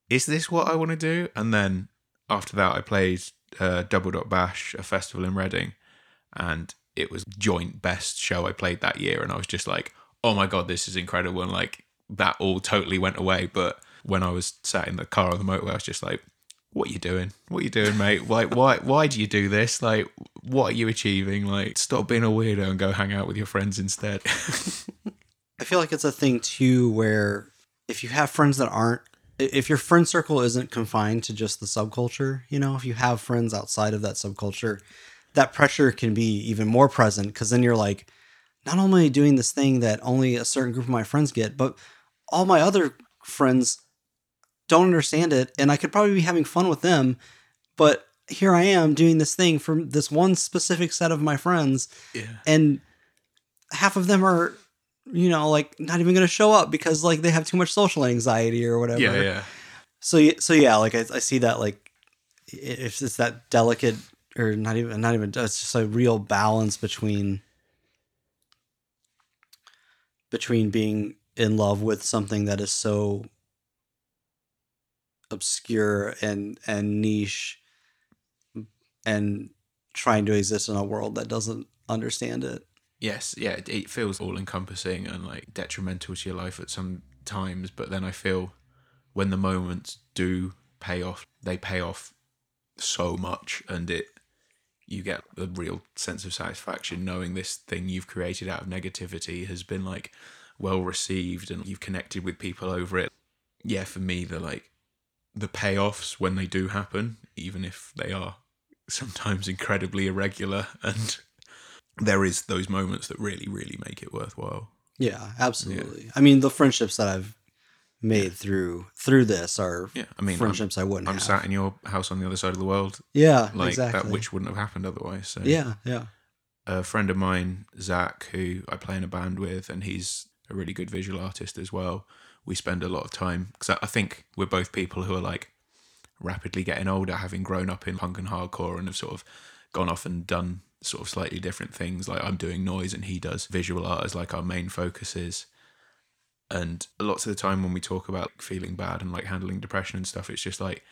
is this what I want to do? And then after that, I played uh, Double Dot Bash, a festival in Reading, and it was joint best show I played that year. And I was just like, oh my god, this is incredible, and like that all totally went away. But when I was sat in the car on the motorway, I was just like, what are you doing? What are you doing, mate? Why, why, why do you do this? Like, what are you achieving? Like, stop being a weirdo and go hang out with your friends instead. [laughs] I feel like it's a thing too where if you have friends that aren't if your friend circle isn't confined to just the subculture, you know, if you have friends outside of that subculture, that pressure can be even more present because then you're like, not only doing this thing that only a certain group of my friends get, but all my other friends don't understand it, and I could probably be having fun with them, but here I am doing this thing for this one specific set of my friends, yeah. and half of them are you know like not even going to show up because like they have too much social anxiety or whatever Yeah, yeah. so so yeah like I, I see that like if it's that delicate or not even not even it's just a real balance between between being in love with something that is so obscure and and niche and trying to exist in a world that doesn't understand it Yes, yeah, it, feels all encompassing and like detrimental to your life at some times, but then I feel when the moments do pay off, they pay off so much and it you get a real sense of satisfaction knowing this thing you've created out of negativity has been like well received and you've connected with people over it. Yeah, for me the like the payoffs when they do happen, even if they are sometimes incredibly irregular and there is those moments that really, really make it worthwhile. Yeah, absolutely. I mean, the friendships that I've made through through this are Yeah, I mean, I'm- friendships I wouldn't I'm have. sat in your house on the other side of the world, yeah, like exactly. that, which wouldn't have happened otherwise. So, yeah, yeah, a friend of mine, Zach, who I play in a band with, and he's a really good visual artist as well. We spend a lot of time because I think we're both people who are like rapidly getting older, having grown up in punk and hardcore, and have sort of gone off and done sort of slightly different things. Like I'm doing noise, and he does visual art as like our main focuses. And lots of the time when we talk about feeling bad and like handling depression and stuff, it's just like,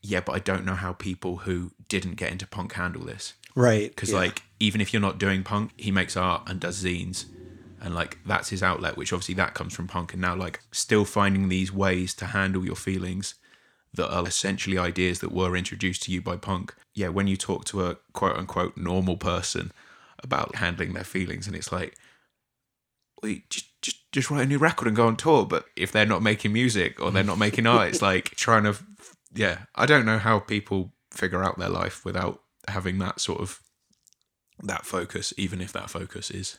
yeah, but I don't know how people who didn't get into punk handle this right. because yeah. like even if you're not doing punk he makes art and does zines and like that's his outlet which obviously that comes from punk and now like still finding these ways to handle your feelings that are essentially ideas that were introduced to you by punk yeah when you talk to a quote unquote normal person about handling their feelings and it's like wait just just just write a new record and go on tour but if they're not making music or they're not making [laughs] art it's like trying to yeah i don't know how people figure out their life without having that sort of that focus, even if that focus is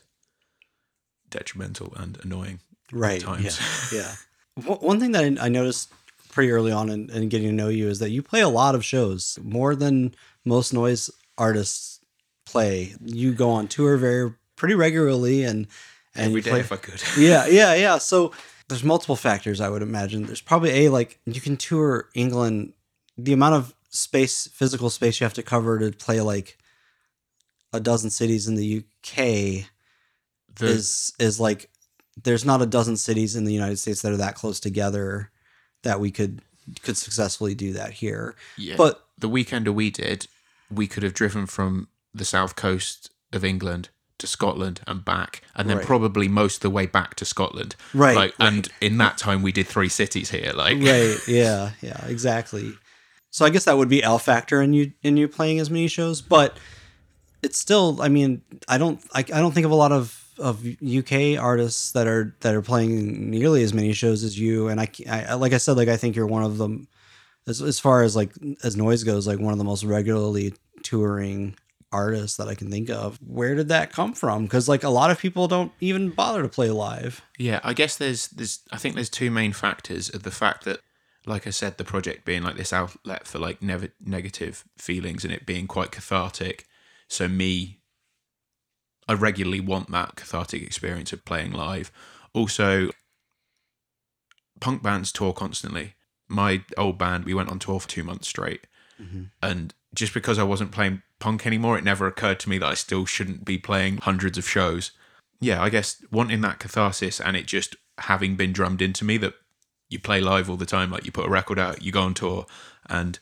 detrimental and annoying right times. [laughs] yeah yeah One- thing that I noticed pretty early on in, in getting to know you is that you play a lot of shows. More than most noise artists play you go on tour very pretty regularly and and Every day play if I could. [laughs] yeah [laughs] yeah yeah. So there's multiple factors i would imagine. There's probably a like you can tour england the amount of space physical space you have to cover to play like a dozen cities in the uk The, is is like there's not a dozen cities in the united states that are that close together that we could could successfully do that here yeah. but the weekend we did, we could have driven from the south coast of England to Scotland and back, and then Right. probably most of the way back to Scotland. Right, Like, and in that time, we did three cities here. Like, right [laughs] yeah yeah exactly so i guess that would be l factor in you in you playing as many shows but it's still i mean i don't i, I don't think of a lot of of uk artists that are that are playing nearly as many shows as you. And i, I like i said like i think you're one of them as, as far as like as noise goes like one of the most regularly touring artists that i can think of. Where did that come from? Because like a lot of people don't even bother to play live. Yeah, I guess there's there's I think there's two main factors. Of the fact that like I said the project being like this outlet for like never negative feelings and it being quite cathartic. So me I regularly want that cathartic experience of playing live. Also punk bands tour constantly. My old band we went on tour for 2 months straight. Mm-hmm. And just because I wasn't playing punk anymore, it never occurred to me that I still shouldn't be playing hundreds of shows yeah, I guess wanting that catharsis and it just having been drummed into me that you play live all the time, like you put a record out, you go on tour, and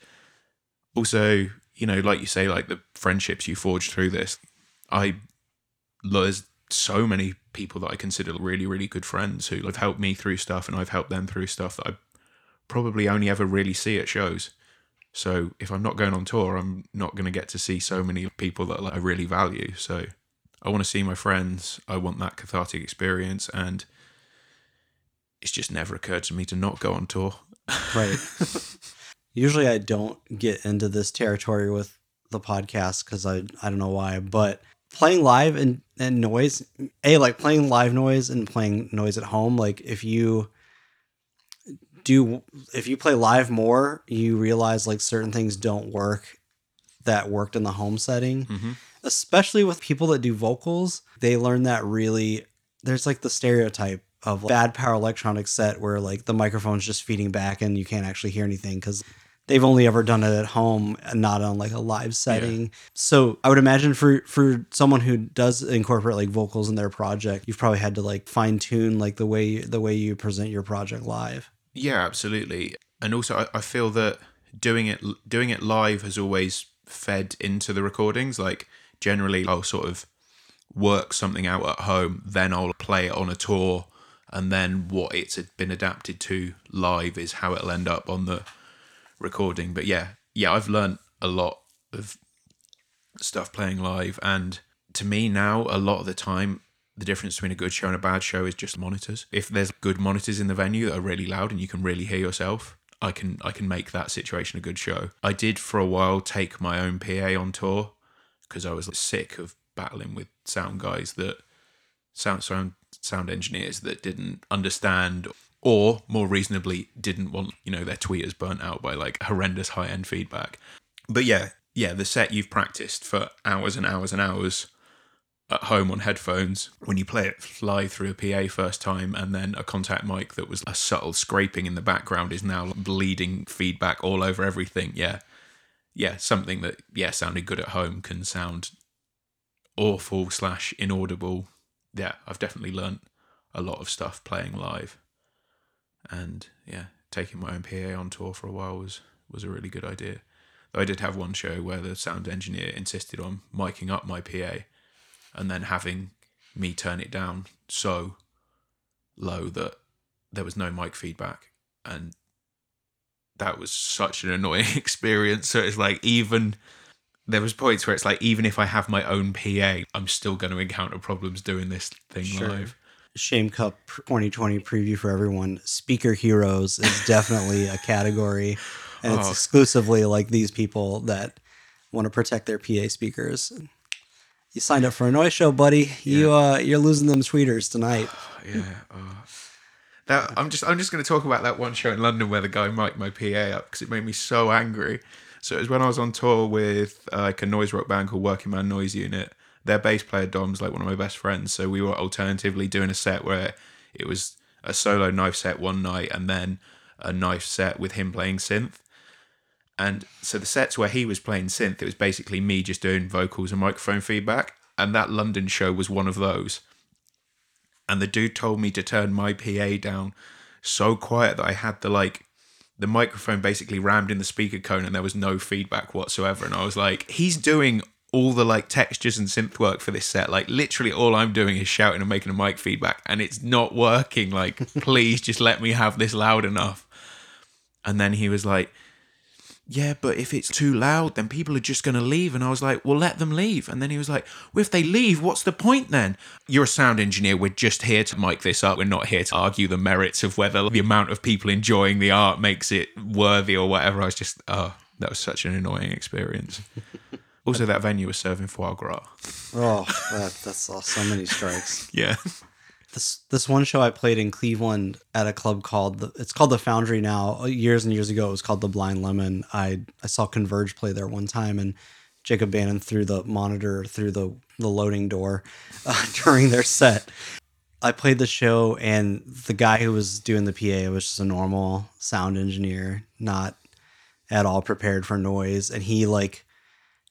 also, you know, like you say, like the friendships you forge through this. I there's so many people that I consider really, really good friends who have helped me through stuff, and I've helped them through stuff that I probably only ever really see at shows. So if I'm not going on tour, I'm not going to get to see so many people that like, I really value. So I want to see my friends. I want that cathartic experience, and it's just never occurred to me to not go on tour. Right. [laughs] Usually I don't get into this territory with the podcast because I I don't know why, but playing live and, and noise, a like playing live noise and playing noise at home, like if you do if you play live more, you realize like certain things don't work that worked in the home setting. Mhm. Especially with people that do vocals, they learn that really there's like the stereotype of bad power electronics set where like the microphone's just feeding back and you can't actually hear anything because they've only ever done it at home and not on like a live setting. So I would imagine for for someone who does incorporate like vocals in their project, you've probably had to like fine tune like the way the way you present your project live. Yeah, absolutely. And also, I, I feel that doing it doing it live has always fed into the recordings. Like generally, I'll sort of work something out at home, then I'll play it on a tour, and then what it's been adapted to live is how it'll end up on the recording. But yeah, yeah, I've learned a lot of stuff playing live, and to me now, a lot of the time, the difference between a good show and a bad show is just monitors. If there's good monitors in the venue that are really loud and you can really hear yourself, I can I can make that situation a good show. I did for a while take my own PA on tour because I was sick of battling with sound guys that sound sound sound engineers that didn't understand or more reasonably didn't want you know their tweeters burnt out by like horrendous high end feedback. But yeah, yeah, the set you've practiced for hours and hours and hours at home on headphones when you play it live through a PA first time and then a contact mic that was a subtle scraping in the background is now bleeding feedback all over everything. Yeah. Yeah, something that yeah sounded good at home can sound awful slash inaudible. Yeah, I've definitely learnt a lot of stuff playing live, and yeah, taking my own PA on tour for a while was was a really good idea. Though I did have one show where the sound engineer insisted on miking up my PA, and then having me turn it down so low that there was no mic feedback, and that was such an annoying [laughs] experience. So it's like even there was points where it's like even if I have my own PA, I'm still going to encounter problems doing this thing Sure. live. Shame Cup 2020 preview for everyone. Speaker heroes is definitely a category. and it's Oh. exclusively like these people that want to protect their PA speakers. You signed up for a noise show, buddy. You uh, you're losing them tweeters tonight. [sighs] Yeah. oh. That I'm just I'm just going to talk about that one show in London where the guy mic'd my PA up because it made me so angry. So it was when I was on tour with uh, like a noise rock band called Working Man Noise Unit. Their bass player Dom's like one of my best friends. So we were alternatively doing a set where it was a solo knife set one night and then a knife set with him playing synth. And so the sets where he was playing synth, it was basically me just doing vocals and microphone feedback. And that London show was one of those and the dude told me to turn my PA down so quiet that I had the like the microphone basically rammed in the speaker cone and there was no feedback whatsoever and I was like he's doing all the like textures and synth work for this set like literally all I'm doing is shouting and making a mic feedback and it's not working like [laughs] please just let me have this loud enough and then he was like yeah, but if it's too loud, then people are just going to leave. And I was like, well, let them leave. And then he was like, well, if they leave, what's the point then? You're a sound engineer. We're just here to mic this up. We're not here to argue the merits of whether the amount of people enjoying the art makes it worthy or whatever. I was just, oh, that was such an annoying experience. [laughs] also, that venue was serving foie gras. Oh, that, that's so many strikes. [laughs] Yeah. this this one show I played in Cleveland at a club called the it's called the Foundry now. Years and years ago, it was called the Blind Lemon. I I saw Converge play there one time, and Jacob Bannon threw the monitor through the the loading door [laughs] uh, during their set. I played the show, and the guy who was doing the PA was just a normal sound engineer, not at all prepared for noise, and he like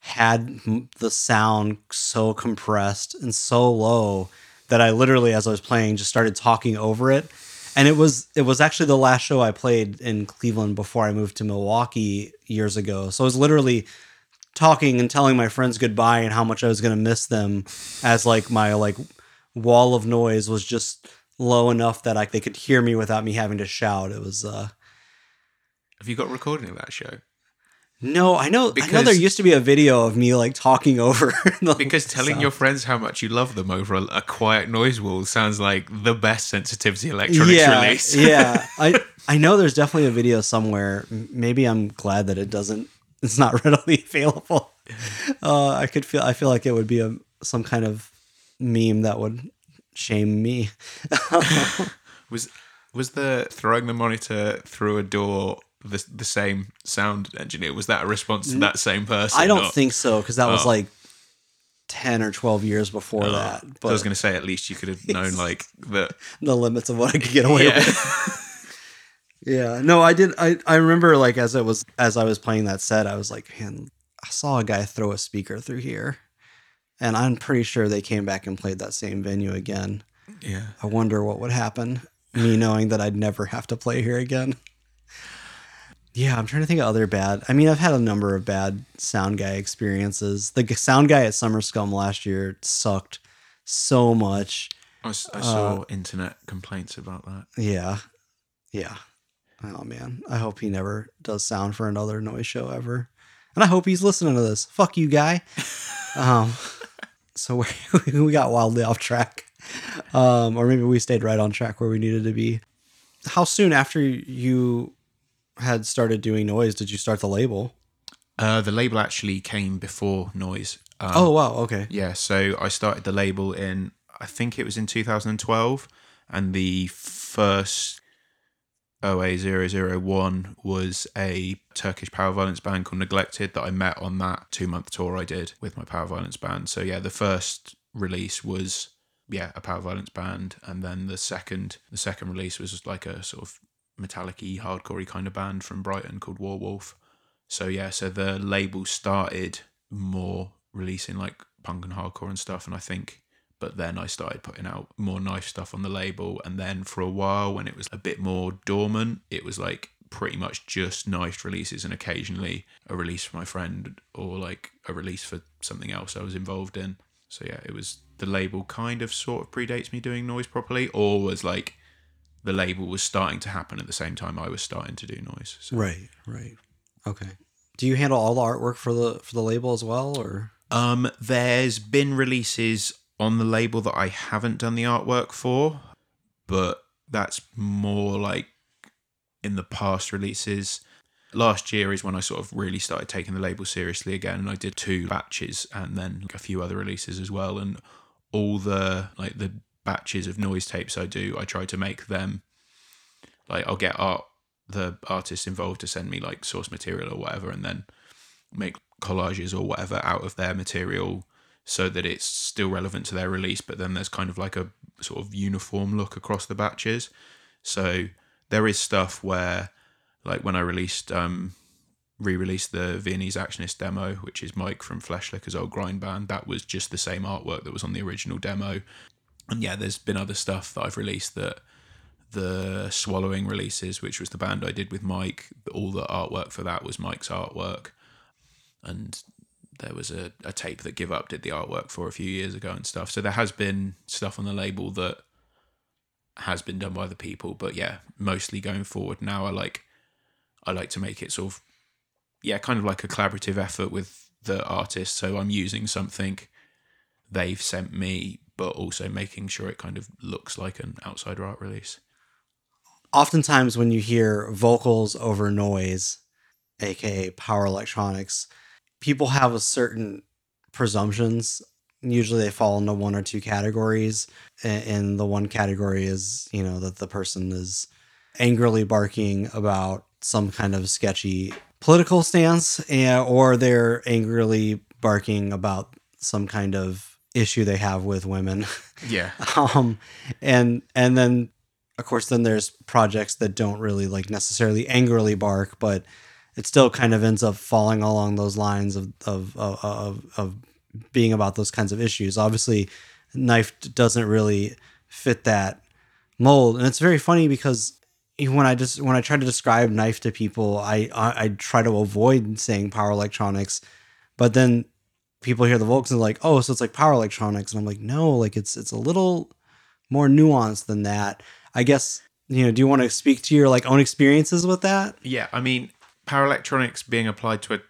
had the sound so compressed and so low that I literally, as I was playing, just started talking over it. And it was it was actually the last show I played in Cleveland before I moved to Milwaukee years ago. So I was literally talking and telling my friends goodbye and how much I was gonna miss them as like my like wall of noise was just low enough that like they could hear me without me having to shout. It was uh Have you got recording of that show? No, I know I know Because- there used to be a video of me like talking over [laughs] the Because telling sound. your friends how much you love them over a, a quiet noise wall sounds like the best sensitivity electronics yeah, release. yeah. [laughs] I I know there's definitely a video somewhere. Maybe I'm glad that it doesn't. It's not [laughs] readily available. Uh, I could feel. I feel like it would be a some kind of meme that would shame me. Was was the throwing the monitor through a door the the same sound engineer? Was that a response to that same person? I don't or- think so because that was Oh. like ten or twelve years before Oh, that. so I was going to say at least you could have known like that. [laughs] the limits of what I could get away Yeah. with. [laughs] Yeah. No, I did. I I remember like as it was as I was playing that set, I was like, man, I saw a guy throw a speaker through here, and I'm pretty sure they came back and played that same venue again. yeah. I wonder what would happen. Me knowing that I'd never have to play here again. Yeah, I'm trying to think of other bad. I mean, I've had a number of bad sound guy experiences. The sound guy at Summer Scum last year sucked so much. I, Uh, saw internet complaints about that. Yeah. Yeah. Oh man. I hope he never does sound for another noise show ever. And I hope he's listening to this. Fuck you, guy. [laughs] um so we, [laughs] we got wildly off track. Um or maybe we stayed right on track where we needed to be. How soon after you had started doing noise did you start the label? Uh, the label actually came before Noise. Um, oh wow, okay. Yeah, so I started the label in I think it was in 2012, and the first OA001 was a Turkish power violence band called Neglected that I met on that two month tour I did with my power violence band. So yeah, the first release was yeah a power violence band, and then the second the second release was just like a sort of metallic-y hardcore kind of band from Brighton called Warwolf. So yeah, so the label started more releasing like punk and hardcore and stuff, and I think, but then I started putting out more knife stuff on the label, and then for a while when it was a bit more dormant, it was like pretty much just knifed releases and occasionally a release for my friend or like a release for something else I was involved in. So yeah, it was the label kind of sort of predates me doing noise properly, or was like the label was starting to happen at the same time I was starting to do noise. So. Right, right. Okay. Do you handle all the artwork for the for the label as well or Um, there's been releases on the label that I haven't done the artwork for, but that's more like in the past releases. last year is when I sort of really started taking the label seriously again, and I did two batches and then a few other releases as well. And all the like the batches of noise tapes I do, I try to make them like I'll get art the artists involved to send me like source material or whatever, and then make collages or whatever out of their material so that it's still relevant to their release, but then there's kind of like a sort of uniform look across the batches. So there is stuff where, like when I released, um, re-released the Viennese Actionist demo, which is Mike from Fleshlicker's old grind band, that was just the same artwork that was on the original demo. And yeah, there's been other stuff that I've released that the Swallowing releases, which was the band I did with Mike, all the artwork for that was Mike's artwork. And there was a, a tape that Give Up did the artwork for a few years ago and stuff. So there has been stuff on the label that has been done by the people, but yeah, mostly going forward now I like I like to make it sort of yeah, kind of like a collaborative effort with the artist. So I'm using something they've sent me, but also making sure it kind of looks like an outsider art release. Oftentimes when you hear vocals over noise, aka power electronics, people have a certain presumptions. Usually they fall into one or two categories. And the one category is, you know, that the person is angrily barking about some kind of sketchy political stance, and, or they're angrily barking about some kind of issue they have with women. [laughs] Yeah. um, and and then of course then there's projects that don't really like necessarily angrily bark, but it still kind of ends up falling along those lines of of of, of, of being about those kinds of issues. Obviously, knife doesn't really fit that mold, and it's very funny because when I just when I try to describe knife to people, I, I I, try to avoid saying power electronics, but then people hear the vocals and like, oh, so it's like power electronics, and I'm like, no, like it's it's a little more nuanced than that. I guess you know. Do you want to speak to your like own experiences with that? Yeah, I mean, power electronics being applied to it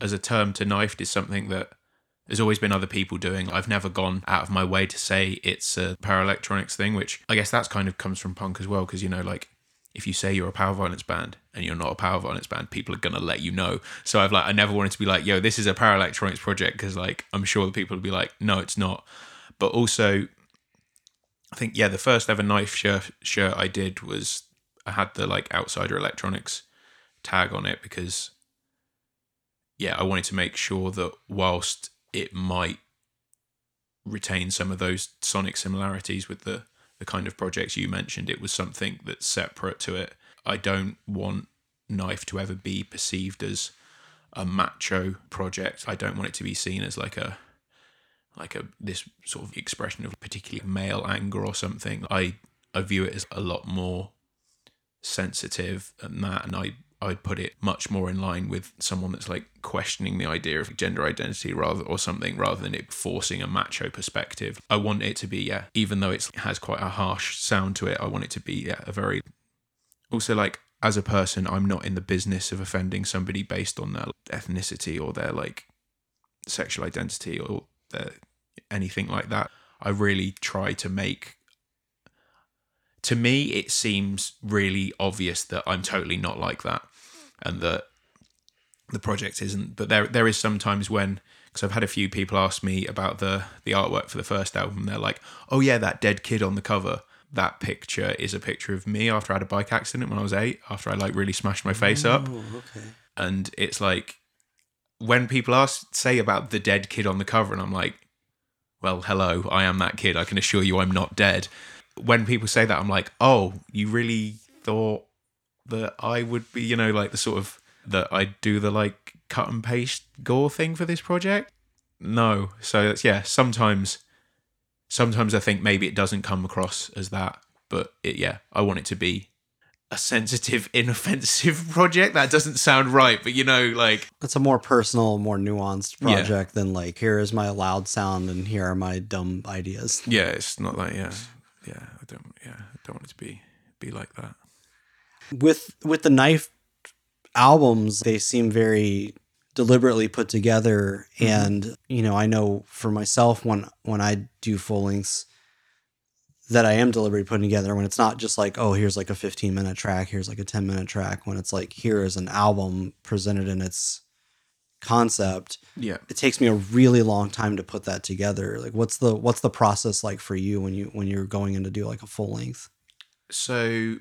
as a term to knifed is something that there's always been other people doing. I've never gone out of my way to say it's a power electronics thing, which I guess that's kind of comes from punk as well, because you know, like if you say you're a power violence band and you're not a power violence band, people are gonna let you know. So I've like I never wanted to be like, yo, this is a power electronics project because like I'm sure the people will be like, no, it's not. But also, I think yeah, the first ever knife shirt shirt I did was I had the like outsider electronics tag on it because yeah, I wanted to make sure that whilst it might retain some of those sonic similarities with the the kind of projects you mentioned, it was something that's separate to it. I don't want Knife to ever be perceived as a macho project. I don't want it to be seen as like a like a this sort of expression of particularly male anger or something. I I view it as a lot more sensitive than that, and I I'd put it much more in line with someone that's like questioning the idea of gender identity rather or something rather than it forcing a macho perspective. I want it to be yeah, even though it has quite a harsh sound to it, I want it to be yeah, a very also like as a person, I'm not in the business of offending somebody based on their ethnicity or their like sexual identity or their, anything like that. I really try to make to me, it seems really obvious that I'm totally not like that, and that the project isn't. But there, there is sometimes when because I've had a few people ask me about the the artwork for the first album. They're like, "Oh yeah, that dead kid on the cover." That picture is a picture of me after I had a bike accident when I was eight. After I like really smashed my face oh, up, okay. and it's like when people ask say about the dead kid on the cover, and I'm like, "Well, hello, I am that kid. I can assure you, I'm not dead." When people say that, I'm like, oh, you really thought that I would be, you know, like the sort of that I'd do the like cut and paste gore thing for this project? No. So that's yeah, sometimes sometimes I think maybe it doesn't come across as that, but it, yeah, I want it to be a sensitive, [laughs] inoffensive project. That doesn't sound right, but you know, like it's a more personal, more nuanced project yeah. than like here is my loud sound and here are my dumb ideas. Yeah, it's not like yeah yeah, I don't yeah, I don't want it to be be like that. With with the knife albums, they seem very deliberately put together mm-hmm. and you know, I know for myself when when I do full lengths that I am deliberately putting together when it's not just like, oh, here's like a 15 minute track, here's like a 10 minute track, when it's like, here is an album presented in its concept. Yeah. It takes me a really long time to put that together. Like what's the what's the process like for you when you when you're going in to do like a full length? So,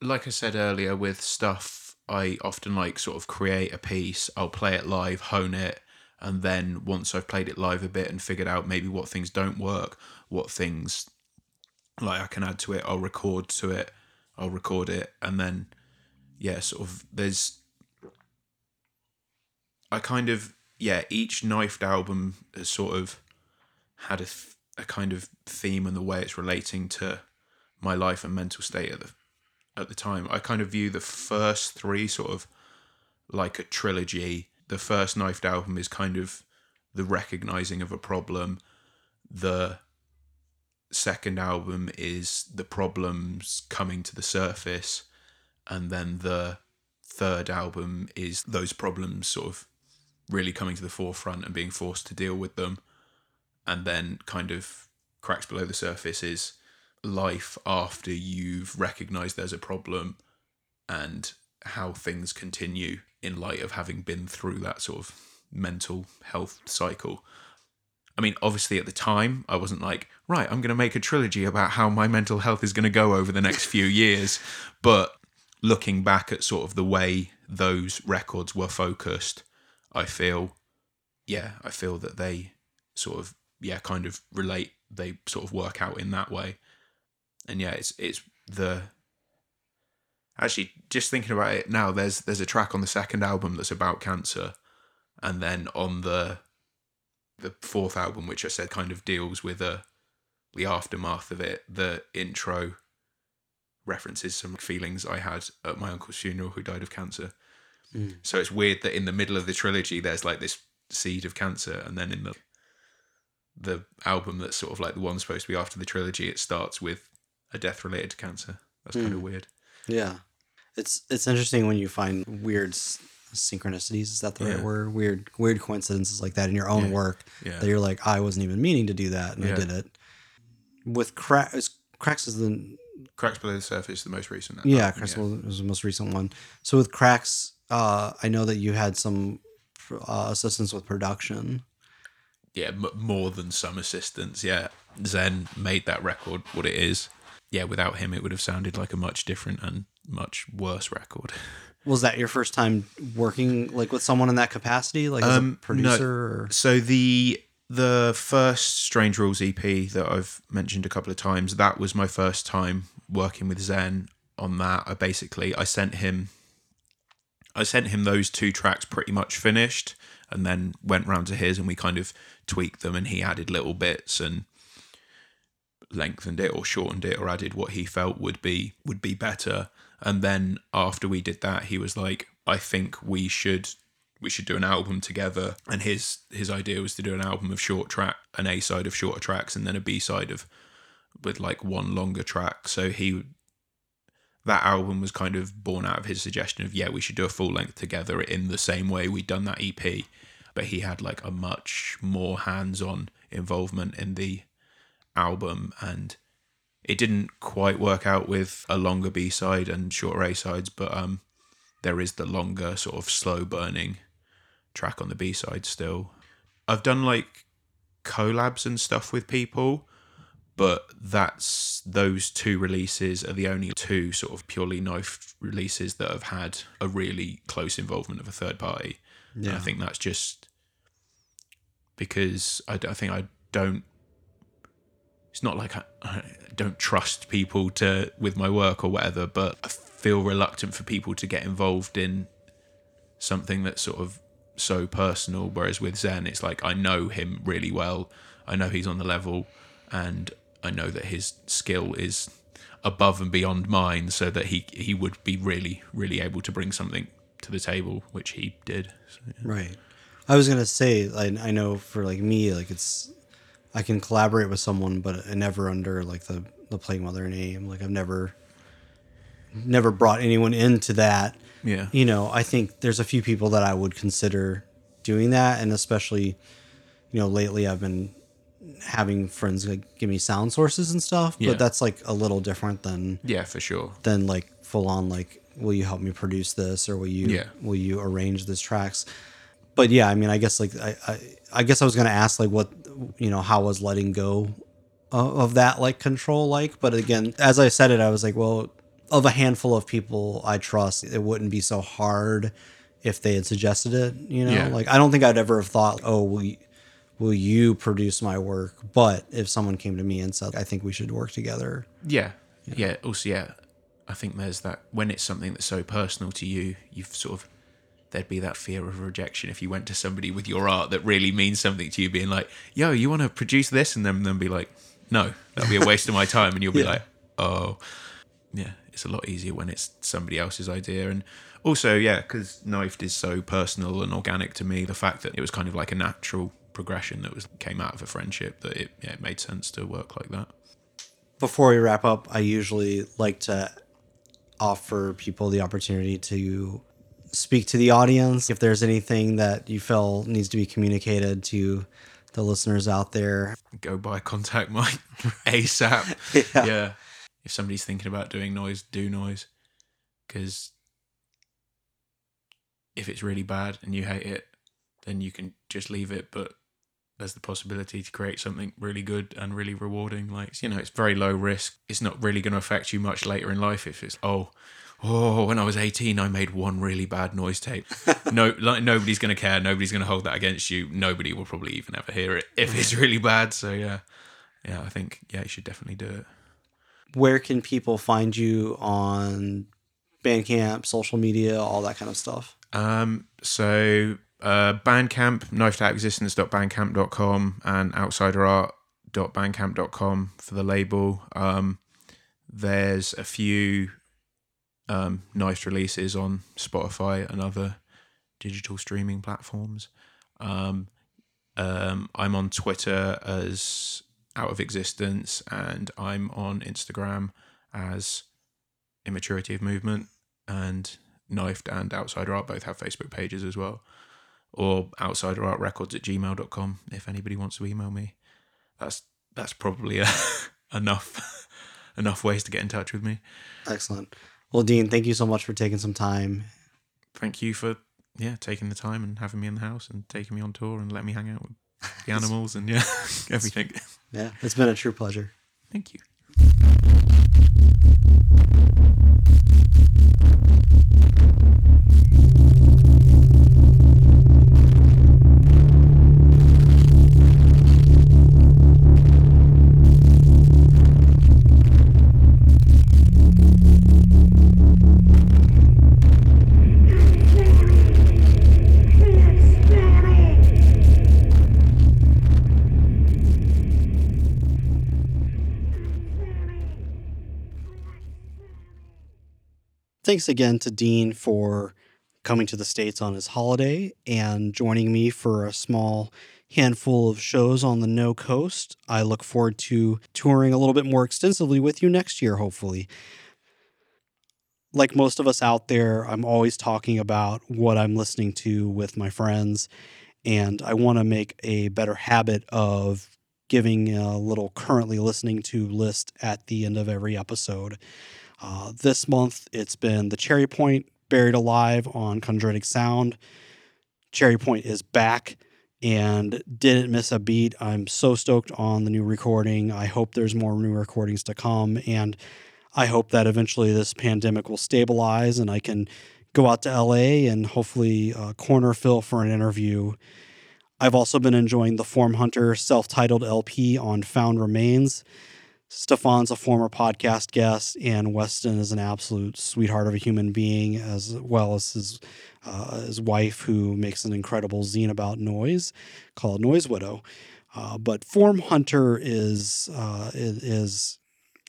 like I said earlier, with stuff, I often like sort of create a piece, I'll play it live, hone it, and then once I've played it live a bit and figured out maybe what things don't work, what things like I can add to it, I'll record to it, I'll record it, and then yeah, sort of there's I kind of yeah, each knifed album has sort of had a, th- a kind of theme and the way it's relating to my life and mental state at the at the time. I kind of view the first three sort of like a trilogy. The first knifed album is kind of the recognizing of a problem. The second album is the problems coming to the surface, and then the third album is those problems sort of really coming to the forefront and being forced to deal with them. And then kind of cracks below the surface is life after you've recognized there's a problem and how things continue in light of having been through that sort of mental health cycle. I mean, obviously at the time, I wasn't like, right, I'm going to make a trilogy about how my mental health is going to go over the next few years. But looking back at sort of the way those records were focused, I feel, yeah, I feel that they sort of, yeah, kind of relate. They sort of work out in that way. And yeah, it's it's the actually just thinking about it now. There's there's a track on the second album that's about cancer, and then on the the fourth album, which I said kind of deals with uh, the aftermath of it, the intro references some feelings I had at my uncle's funeral who died of cancer. Mm. So it's weird that in the middle of the trilogy there's like this seed of cancer, and then in the the album that's sort of like the one supposed to be after the trilogy, it starts with a death related to cancer. That's kind of weird. Yeah. It's it's interesting when you find weird synchronicities. Is that the right word? Weird weird coincidences like that in your own Yeah. work Yeah. that you're like, I wasn't even meaning to do that, and I did it. With crack, cracks is the Cracks below the surface, the most recent. yeah, cracks was the most recent one. So with cracks, uh, I know that you had some uh, assistance with production. yeah, m- more than some assistance. Yeah, Zen made that record what it is. Yeah, without him, it would have sounded like a much different and much worse record. [laughs] Was that your first time working like with someone in that capacity, like as Um, a no. producer? Or? So the the first Strange Rules EP that I've mentioned a couple of times, that was my first time working with Zen on that. I basically I sent him I sent him those two tracks pretty much finished and then went round to his and we kind of tweaked them and he added little bits and lengthened it or shortened it or added what he felt would be would be better. And then after we did that he was like I think we should we should do an album together. And his his idea was to do an album of short track an A side of shorter tracks and then a B side of with like one longer track. So he that album was kind of born out of his suggestion of yeah we should do a full length together in the same way we'd done that EP but he had like a much more hands-on involvement in the album and it didn't quite work out with a longer B-side and shorter A-sides but um there is the longer sort of slow burning track on the B-side still. I've done like collabs and stuff with people but that's those two releases are the only two sort of purely knife releases that have had a really close involvement of a third party. And I think that's just because I, I think I don't. It's not like I, I don't trust people to with my work or whatever, but I feel reluctant for people to get involved in something that's sort of so personal. Whereas with Zen, it's like I know him really well. I know he's on the level, and I know that his skill is above and beyond mine, so that he he would be really really able to bring something to the table, which he did. So, yeah. Right. I was gonna say, I, I know for like me, like it's, I can collaborate with someone, but I never under like the the Plague Mother name. Like I've never, never brought anyone into that. Yeah. You know, I think there's a few people that I would consider doing that, and especially, you know, lately I've been having friends like give me sound sources and stuff. Yeah. But that's like a little different than Yeah, for sure. than like full on like will you help me produce this or will you Yeah. will you arrange these tracks but yeah i mean i guess like i i, I guess i was gonna ask like what you know how was letting go of, that like control like but again as i said it i was like well of a handful of people i trust it wouldn't be so hard if they had suggested it you know Yeah. like i don't think i'd ever have thought oh we will you produce my work but if someone came to me and said i think we should work together Yeah. Yeah. Also, yeah, I think there's that when it's something that's so personal to you, you've sort of there'd be that fear of rejection if you went to somebody with your art that really means something to you, being like, "Yo, you want to produce this?" and then then be like, "No, that'd be a waste of my [laughs] time," and you'll be Yeah. like, "Oh, yeah." It's a lot easier when it's somebody else's idea, and also, yeah, because knifed is so personal and organic to me. The fact that it was kind of like a natural progression that was came out of a friendship that it yeah, it made sense to work like that. before we wrap up, I usually like to offer people the opportunity to speak to the audience. If there's anything that you feel needs to be communicated to the listeners out there, go buy contact [laughs] mic ASAP. [laughs] Yeah. yeah. If somebody's thinking about doing noise, do noise. Because if it's really bad and you hate it, then you can just leave it. But there's the possibility to create something really good and really rewarding. Like, you know, it's very low risk. It's not really going to affect you much later in life if it's, oh, oh, when I was 18, I made one really bad noise tape. [laughs] no, like nobody's going to care. Nobody's going to hold that against you. Nobody will probably even ever hear it if it's really bad. So yeah, yeah, I think yeah, you should definitely do it. where can people find you on Bandcamp, social media, all that kind of stuff? Um, so uh, Bandcamp, knifedoutexistence.bandcamp.com and outsiderart.bandcamp.com for the label. Um, there's a few um, knifed releases on Spotify and other digital streaming platforms. Um, um, I'm on Twitter as Out of Existence, and I'm on Instagram as Immaturity of Movement, and Knifed and Outsider Art both have Facebook pages as well, or outsiderartrecords at gmail.com if anybody wants to email me. That's that's probably uh, [laughs] enough [laughs] enough ways to get in touch with me. Excellent. Well, Dean, thank you so much for taking some time. Thank you for yeah taking the time and having me in the house and taking me on tour and letting me hang out with the [laughs] animals and yeah everything. Yeah, it's been a true pleasure. Thank you. Yeah. Thanks again to Dean for coming to the States on his holiday and joining me for a small handful of shows on the No Coast. I look forward to touring a little bit more extensively with you next year, hopefully. Like most of us out there, I'm always talking about what I'm listening to with my friends, and I want to make a better habit of giving a little currently listening to list at the end of every episode. Uh, this month, it's been the Cherry Point Buried Alive on Chondritic Sound. Cherry Point is back and didn't miss a beat. I'm so stoked on the new recording. I hope there's more new recordings to come. And I hope that eventually this pandemic will stabilize and I can go out to LA and hopefully uh, corner Phil for an interview. I've also been enjoying the Form Hunter self titled LP on Found Remains. Stefan's a former podcast guest, and Weston is an absolute sweetheart of a human being, as well as his uh, his wife, who makes an incredible zine about noise called Noise Widow. Uh, but Form Hunter is uh, is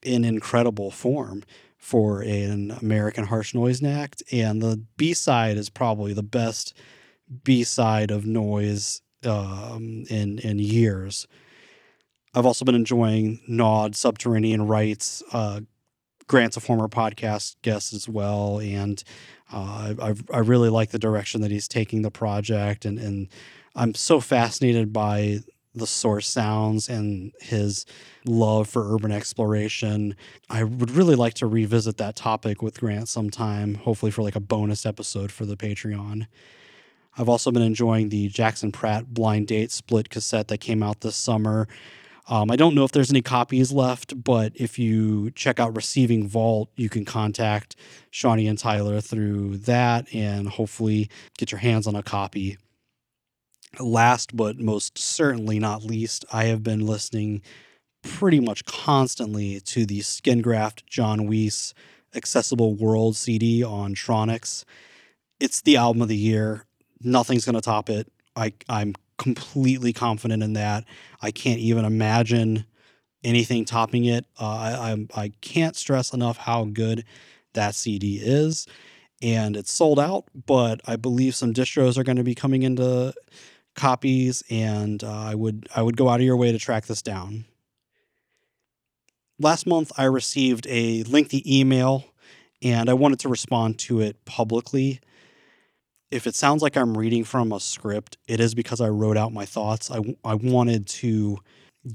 in incredible form for an American harsh noise act, and the B side is probably the best B side of noise um, in in years. I've also been enjoying Nod, Subterranean Rights. Uh, Grant's a former podcast guest as well, and uh, I, I really like the direction that he's taking the project, and and I'm so fascinated by the source sounds and his love for urban exploration. I would really like to revisit that topic with Grant sometime, hopefully for like a bonus episode for the Patreon. I've also been enjoying the Jackson Pratt Blind Date split cassette that came out this summer. Um, I don't know if there's any copies left, but if you check out Receiving Vault, you can contact Shawnee and Tyler through that and hopefully get your hands on a copy. Last but most certainly not least, I have been listening pretty much constantly to the skin graft John Weiss Accessible World CD on Troniks. It's the album of the year. Nothing's going to top it. I, I'm completely confident in that. I can't even imagine anything topping it. Uh, I, I, I can't stress enough how good that CD is. And it's sold out, but I believe some distros are going to be coming into copies, and uh, I would I would go out of your way to track this down. Last month, I received a lengthy email, and I wanted to respond to it publicly. If it sounds like I'm reading from a script, it is because I wrote out my thoughts. I, I wanted to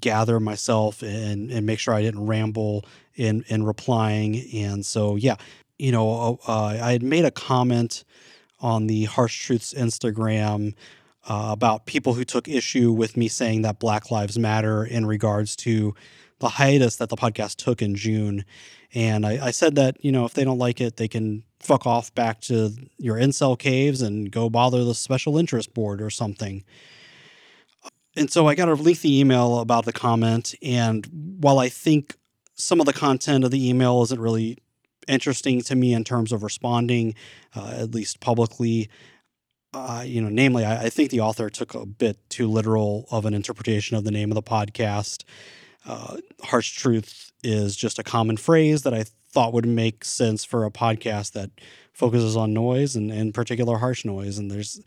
gather myself and, and make sure I didn't ramble in, in replying. And so, yeah, you know, uh, I had made a comment on the Harsh Truths Instagram uh, about people who took issue with me saying that Black Lives Matter in regards to the hiatus that the podcast took in June. And I, I, said that, you know, if they don't like it, they can fuck off back to your incel caves and go bother the special interest board or something. And so I got a lengthy email about the comment. And while I think some of the content of the email isn't really interesting to me in terms of responding, uh, at least publicly, uh, you know, namely, I, I, think the author took a bit too literal of an interpretation of the name of the podcast uh, harsh truth is just a common phrase that I thought would make sense for a podcast that focuses on noise and in particular harsh noise. And there's,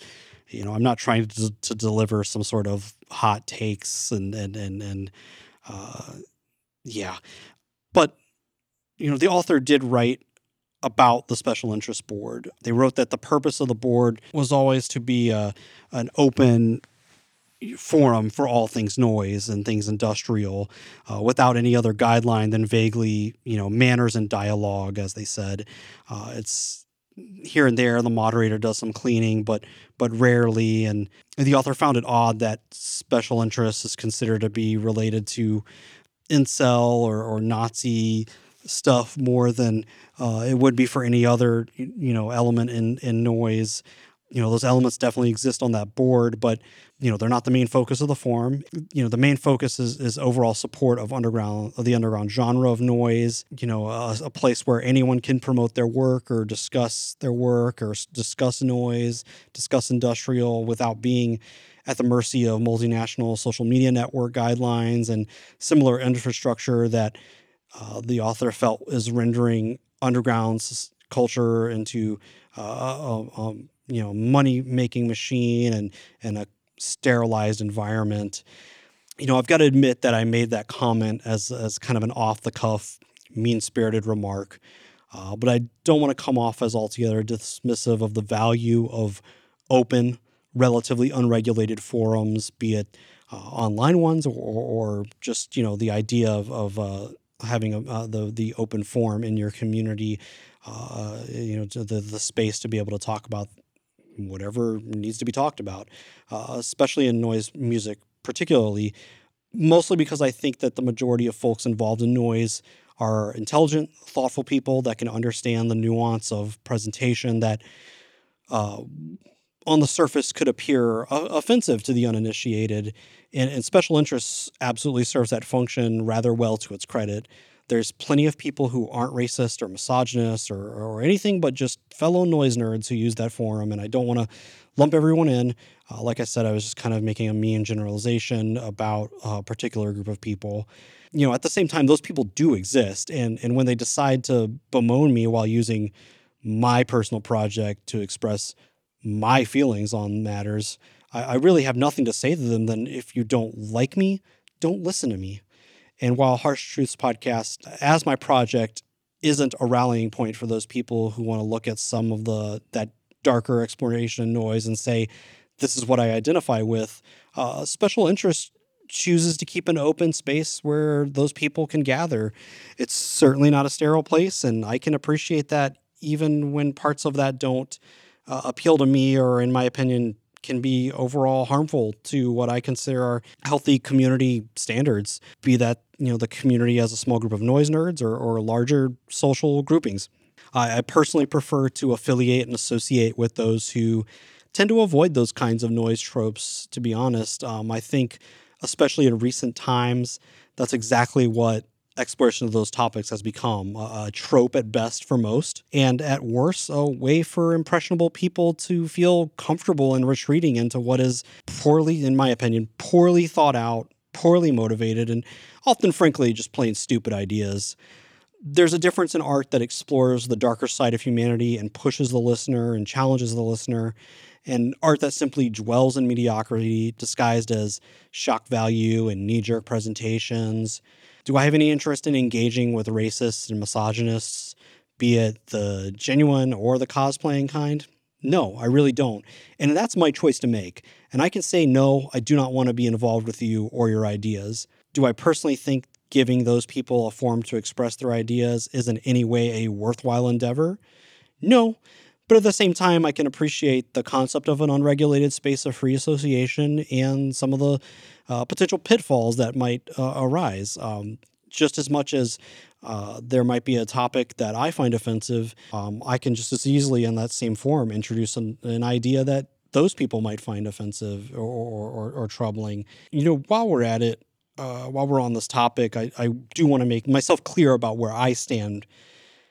you know, I'm not trying to, to deliver some sort of hot takes and and and and uh, yeah, but you know, the author did write about the special interest board. They wrote that the purpose of the board was always to be a, an open forum for all things noise and things industrial uh, without any other guideline than vaguely you know manners and dialogue as they said. Uh, it's here and there the moderator does some cleaning but but rarely. And the author found it odd that special interest is considered to be related to incel or, or nazi stuff more than uh, it would be for any other you know element in in noise. You know those elements definitely exist on that board but you know they're not the main focus of the forum. You know the main focus is, is overall support of underground of the underground genre of noise you know a, a, place where anyone can promote their work or discuss their work or discuss noise discuss industrial without being at the mercy of multinational social media network guidelines and similar infrastructure that uh, the author felt is rendering underground culture into uh, um, you know money making machine and and a sterilized environment. You know, I've got to admit that I made that comment as as kind of an off the cuff, mean spirited remark. Uh, but I don't want to come off as altogether dismissive of the value of open, relatively unregulated forums, be it uh, online ones or, or just you know the idea of, of uh, having a, uh, the the open forum in your community, uh, you know, the the space to be able to talk about whatever needs to be talked about, uh, especially in noise music, particularly, mostly because I think that the majority of folks involved in noise are intelligent, thoughtful people that can understand the nuance of presentation that uh, on the surface could appear offensive to the uninitiated. And, and special interests absolutely serves that function rather well to its credit. There's plenty of people who aren't racist or misogynist or, or anything but just fellow noise nerds who use that forum. And I don't want to lump everyone in. Uh, like I said, I was just kind of making a mean generalization about a particular group of people. You know, at the same time, those people do exist. And, and when they decide to bemoan me while using my personal project to express my feelings on matters, I, really have nothing to say to them than if you don't like me, don't listen to me. And while Harsh Truths podcast, as my project, isn't a rallying point for those people who want to look at some of the that darker exploration and noise and say, this is what I identify with. Uh, special interest chooses to keep an open space where those people can gather. It's certainly not a sterile place, and I can appreciate that even when parts of that don't uh, appeal to me or, in my opinion, can be overall harmful to what I consider are healthy community standards, be that you know the community as a small group of noise nerds or, or larger social groupings. I, I personally prefer to affiliate and associate with those who tend to avoid those kinds of noise tropes. To be honest, um, I think, especially in recent times, that's exactly what exploration of those topics has become a, a, trope at best for most, and at worst, a way for impressionable people to feel comfortable in retreating into what is poorly, in my opinion, poorly thought out, poorly motivated, and often, frankly, just plain stupid ideas. There's a difference in art that explores the darker side of humanity and pushes the listener and challenges the listener, and art that simply dwells in mediocrity disguised as shock value and knee jerk presentations. Do I have any interest in engaging with racists and misogynists, be it the genuine or the cosplaying kind? No, I really don't. And that's my choice to make. And I can say, no, I do not want to be involved with you or your ideas. Do I personally think giving those people a forum to express their ideas is in any way a worthwhile endeavor? No. But at the same time, I can appreciate the concept of an unregulated space of free association and some of the uh, potential pitfalls that might uh, arise. Um, just as much as uh, there might be a topic that I find offensive, um, I can just as easily, in that same forum, introduce an, an idea that those people might find offensive or, or, or, or troubling. You know, while we're at it, uh, while we're on this topic, I, I do want to make myself clear about where I stand,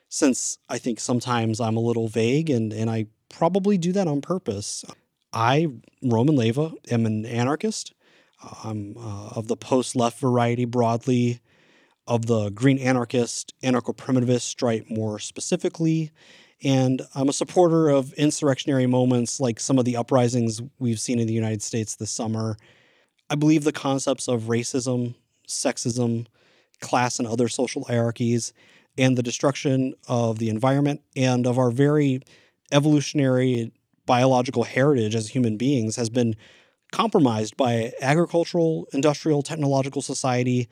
since I think sometimes I'm a little vague and, and I probably do that on purpose. I, Roman Leva, am an anarchist. I'm uh, of the post left variety broadly, of the green anarchist, anarcho primitivist stripe more specifically. And I'm a supporter of insurrectionary moments like some of the uprisings we've seen in the United States this summer I believe the concepts of racism, sexism, class, and other social hierarchies, and the destruction of the environment and of our very evolutionary biological heritage as human beings has been compromised by agricultural, industrial, technological society,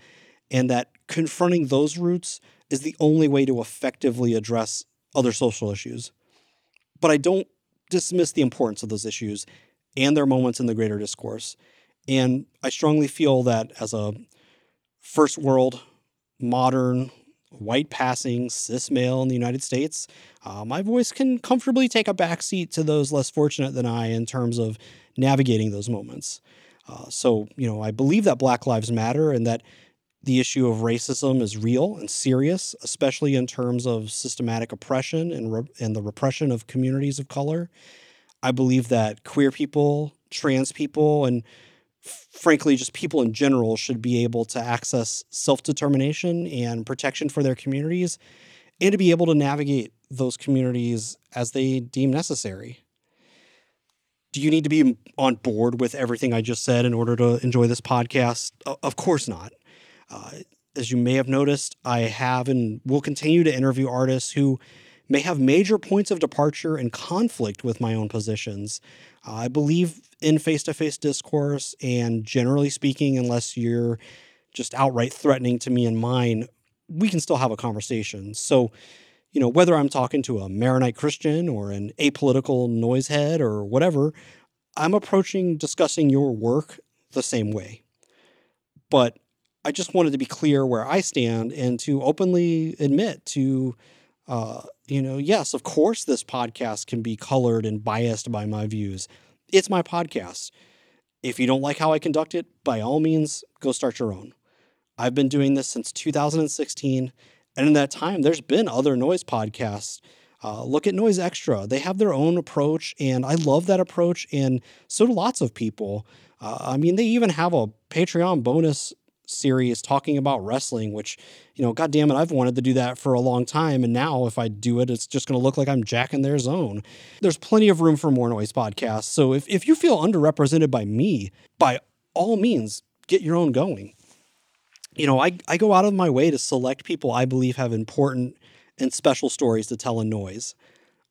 and that confronting those roots is the only way to effectively address other social issues. But I don't dismiss the importance of those issues and their moments in the greater discourse. And I strongly feel that as a first world, modern, white passing, cis male in the United States, uh, my voice can comfortably take a backseat to those less fortunate than I in terms of navigating those moments. Uh, so, you know, I believe that Black Lives Matter and that the issue of racism is real and serious, especially in terms of systematic oppression and, re- and the repression of communities of color. I believe that queer people, trans people, and frankly, just people in general should be able to access self determination and protection for their communities and to be able to navigate those communities as they deem necessary. Do you need to be on board with everything I just said in order to enjoy this podcast? Of course not. Uh, as you may have noticed, I have and will continue to interview artists who may have major points of departure and conflict with my own positions. Uh, I believe in face to face discourse, and generally speaking, unless you're just outright threatening to me and mine, we can still have a conversation. So, you know, whether I'm talking to a Maronite Christian or an apolitical noisehead or whatever, I'm approaching discussing your work the same way. But I just wanted to be clear where I stand and to openly admit to uh, you know, yes, of course, this podcast can be colored and biased by my views. It's my podcast. If you don't like how I conduct it, by all means, go start your own. I've been doing this since 2016. And in that time, there's been other noise podcasts. Uh, look at Noise Extra. They have their own approach, and I love that approach. And so do lots of people. Uh, I mean, they even have a Patreon bonus series talking about wrestling, which, you know, God damn it, I've wanted to do that for a long time. And now if I do it, it's just going to look like I'm jacking their zone. There's plenty of room for more noise podcasts. So if, if you feel underrepresented by me, by all means, get your own going. You know, I, I go out of my way to select people I believe have important and special stories to tell in noise.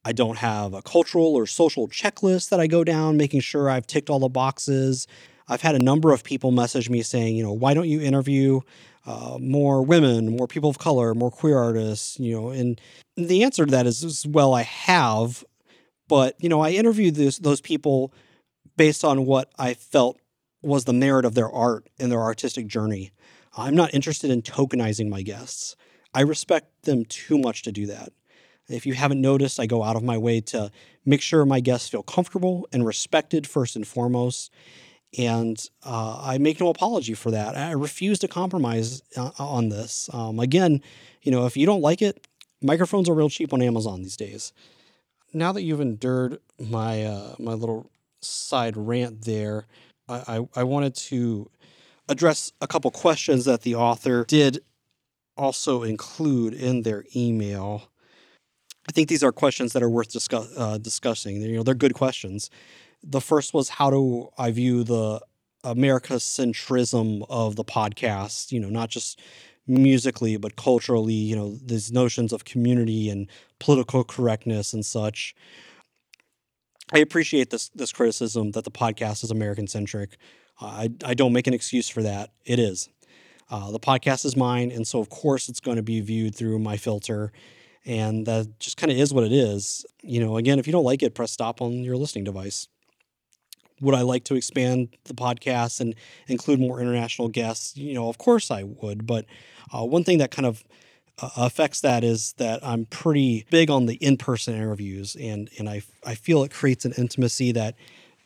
I don't have a cultural or social checklist that I go down, making sure I've ticked all the boxes. I've had a number of people message me saying, you know, why don't you interview uh, more women, more people of color, more queer artists, you know, and the answer to that is, is well, I have, but you know, I interviewed this, those people based on what I felt was the merit of their art and their artistic journey. I'm not interested in tokenizing my guests. I respect them too much to do that. If you haven't noticed, I go out of my way to make sure my guests feel comfortable and respected first and foremost. And uh, I make no apology for that. I refuse to compromise uh, on this. Um, again, you know, if you don't like it, microphones are real cheap on Amazon these days. Now that you've endured my uh, my little side rant there, I, I, I wanted to address a couple questions that the author did also include in their email. I think these are questions that are worth discuss, uh, discussing. You know, they're good questions. The first was how do I view the America centrism of the podcast? You know, not just musically, but culturally. You know, these notions of community and political correctness and such. I appreciate this this criticism that the podcast is American centric. I I don't make an excuse for that. It is. Uh, the podcast is mine, and so of course it's going to be viewed through my filter, and that just kind of is what it is. You know, again, if you don't like it, press stop on your listening device. Would I like to expand the podcast and include more international guests? You know, of course I would. But uh, one thing that kind of uh, affects that is that I'm pretty big on the in-person interviews, and and I I feel it creates an intimacy that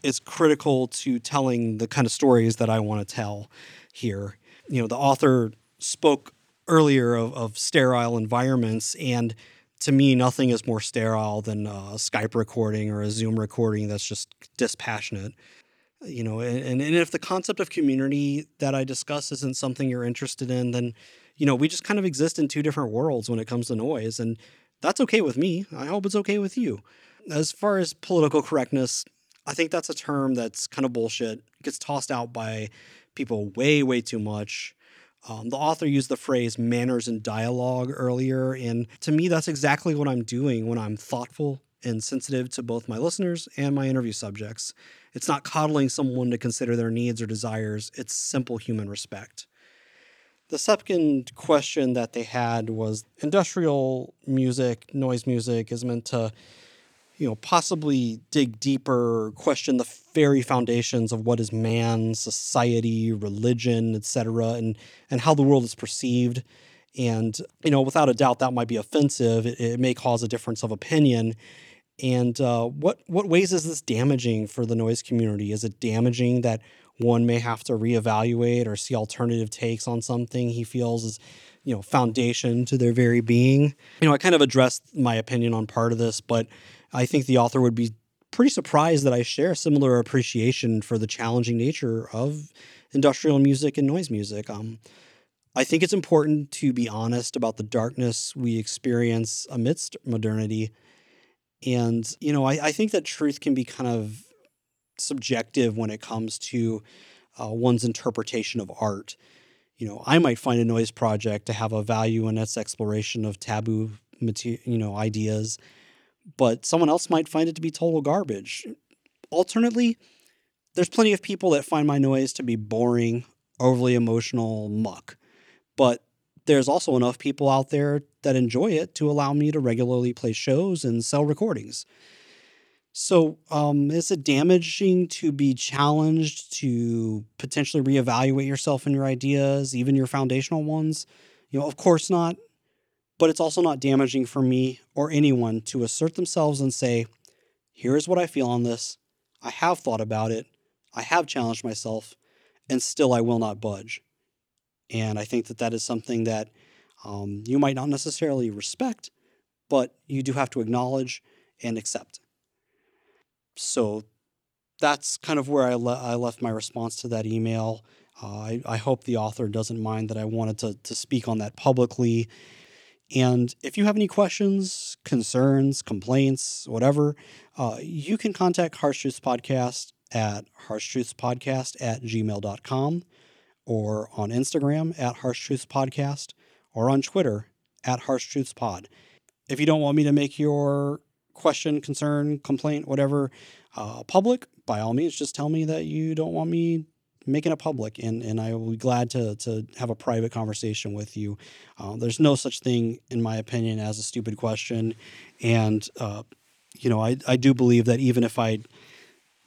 is critical to telling the kind of stories that I want to tell here. You know, the author spoke earlier of, of sterile environments, and to me, nothing is more sterile than a Skype recording or a Zoom recording that's just dispassionate. You know, and, and if the concept of community that I discuss isn't something you're interested in, then you know, we just kind of exist in two different worlds when it comes to noise. And that's okay with me. I hope it's okay with you. As far as political correctness, I think that's a term that's kind of bullshit. It gets tossed out by people way, way too much. Um, the author used the phrase manners and dialogue earlier. And to me, that's exactly what I'm doing when I'm thoughtful and sensitive to both my listeners and my interview subjects. It's not coddling someone to consider their needs or desires, it's simple human respect. The second question that they had was industrial music, noise music is meant to, you know, possibly dig deeper, question the very foundations of what is man, society, religion, etc., and and how the world is perceived. And you know, without a doubt, that might be offensive. It, it may cause a difference of opinion. And uh, what what ways is this damaging for the noise community? Is it damaging that one may have to reevaluate or see alternative takes on something he feels is you know foundation to their very being you know i kind of addressed my opinion on part of this but i think the author would be pretty surprised that i share similar appreciation for the challenging nature of industrial music and noise music. Um, i think it's important to be honest about the darkness we experience amidst modernity. And you know I, I think that truth can be kind of subjective when it comes to uh, one's interpretation of art. You know, I might find a noise project to have a value in its exploration of taboo, material, you know, ideas, but someone else might find it to be total garbage. Alternately, there's plenty of people that find my noise to be boring, overly emotional muck, but there's also enough people out there that enjoy it to allow me to regularly play shows and sell recordings. So, um, is it damaging to be challenged to potentially reevaluate yourself and your ideas, even your foundational ones? You know, of course not. But it's also not damaging for me or anyone to assert themselves and say, here is what I feel on this. I have thought about it. I have challenged myself, and still I will not budge. And I think that that is something that um, you might not necessarily respect, but you do have to acknowledge and accept so that's kind of where I, le- I left my response to that email. Uh, I, I hope the author doesn't mind that I wanted to, to speak on that publicly. And if you have any questions, concerns, complaints, whatever, uh, you can contact Harsh Truths Podcast at harshtruthspodcast at gmail.com or on Instagram at Harsh Truths Podcast or on Twitter at Harsh Truths Pod. If you don't want me to make your question, concern, complaint, whatever, uh, public, by all means, just tell me that you don't want me making it public, and and I will be glad to to have a private conversation with you. Uh, there's no such thing, in my opinion, as a stupid question, and uh, you know I I do believe that even if I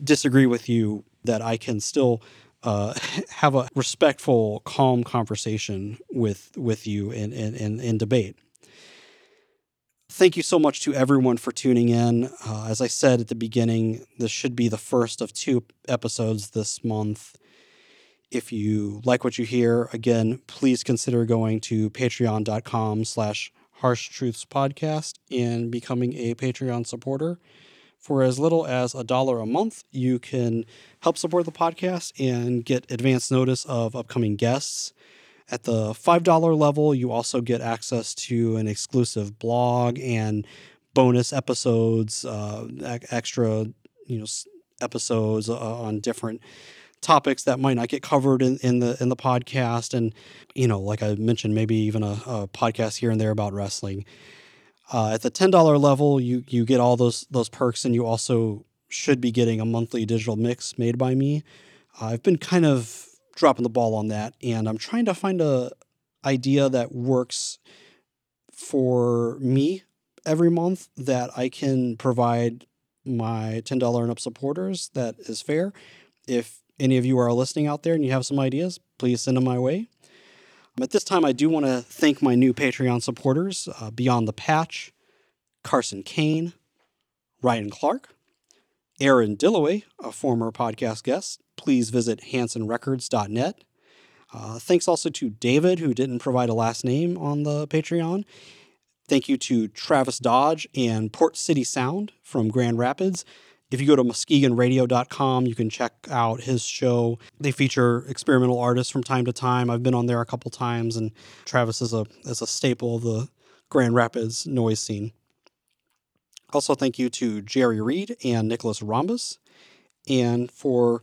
disagree with you, that I can still. Uh, [laughs] have a respectful, calm conversation with with you in in, in, debate. Thank you so much to everyone for tuning in. Uh, as I said at the beginning, this should be the first of two episodes this month. If you like what you hear, again, please consider going to patreon.com slash harsh truths podcast and becoming a Patreon supporter. For as little as a dollar a month, you can help support the podcast and get advance notice of upcoming guests. At the $5 level, you also get access to an exclusive blog and bonus episodes, uh, extra, you know, episodes uh, on different topics that might not get covered in, in the in the podcast. And you know like i mentioned maybe even a, a podcast here and there about wrestling. Uh, at the $10 level you you get all those those perks and you also should be getting a monthly digital mix made by me. Uh, i've been kind of dropping the ball on that and i'm trying to find a idea that works for me every month that i can provide my $10 and up supporters. That is fair. If any of you are listening out there and you have some ideas, please send them my way. At this time, I do want to thank my new Patreon supporters uh, Beyond the Patch, Carson Kane, Ryan Clark, Aaron Dilloway, a former podcast guest. Please visit hansonrecords.net. Uh, thanks also to David, who didn't provide a last name on the Patreon. Thank you to Travis Dodge and Port City Sound from Grand Rapids. If you go to muskegonradio.com, you can check out his show. They feature experimental artists from time to time. I've been on there a couple times, and Travis is a is a staple of the Grand Rapids noise scene. Also, thank you to Jerry Reed and Nicholas Rhombus. And for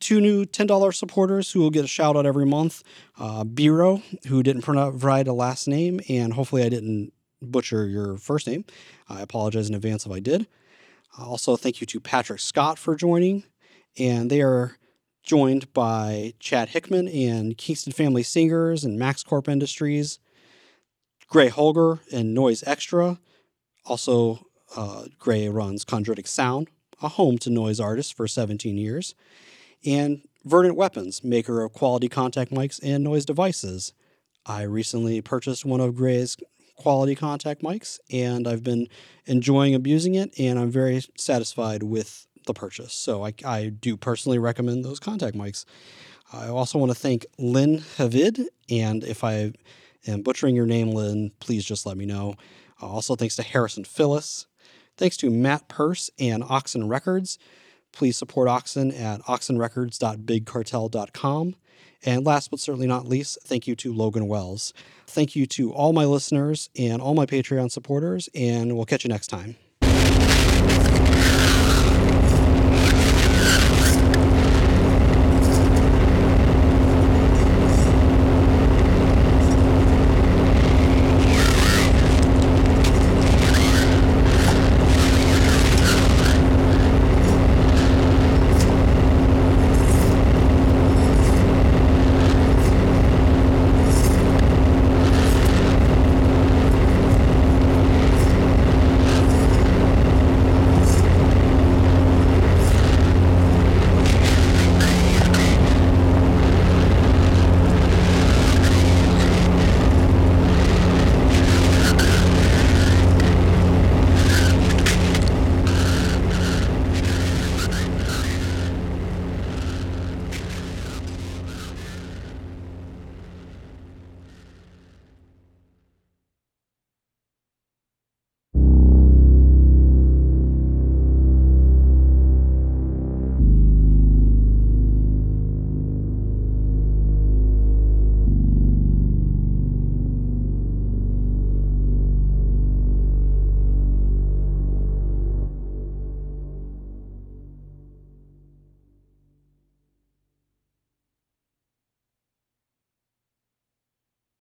two new $10 supporters who will get a shout out every month uh, Biro, who didn't provide a last name, and hopefully I didn't butcher your first name. I apologize in advance if I did. Also, thank you to Patrick Scott for joining. And they are joined by Chad Hickman and Kingston Family Singers and Max Corp Industries, Gray Holger and Noise Extra. Also, uh, Gray runs Chondritic Sound, a home to noise artists for 17 years, and Verdant Weapons, maker of quality contact mics and noise devices. I recently purchased one of Gray's quality contact mics, and I've been enjoying abusing it, and I'm very satisfied with the purchase. So I, I do personally recommend those contact mics. I also want to thank Lynn Havid, and if I am butchering your name, Lynn, please just let me know. Also, thanks to Harrison Phyllis. Thanks to Matt Purse and Oxen Records. Please support Oxen at oxenrecords.bigcartel.com. And last but certainly not least, thank you to Logan Wells. Thank you to all my listeners and all my Patreon supporters, and we'll catch you next time.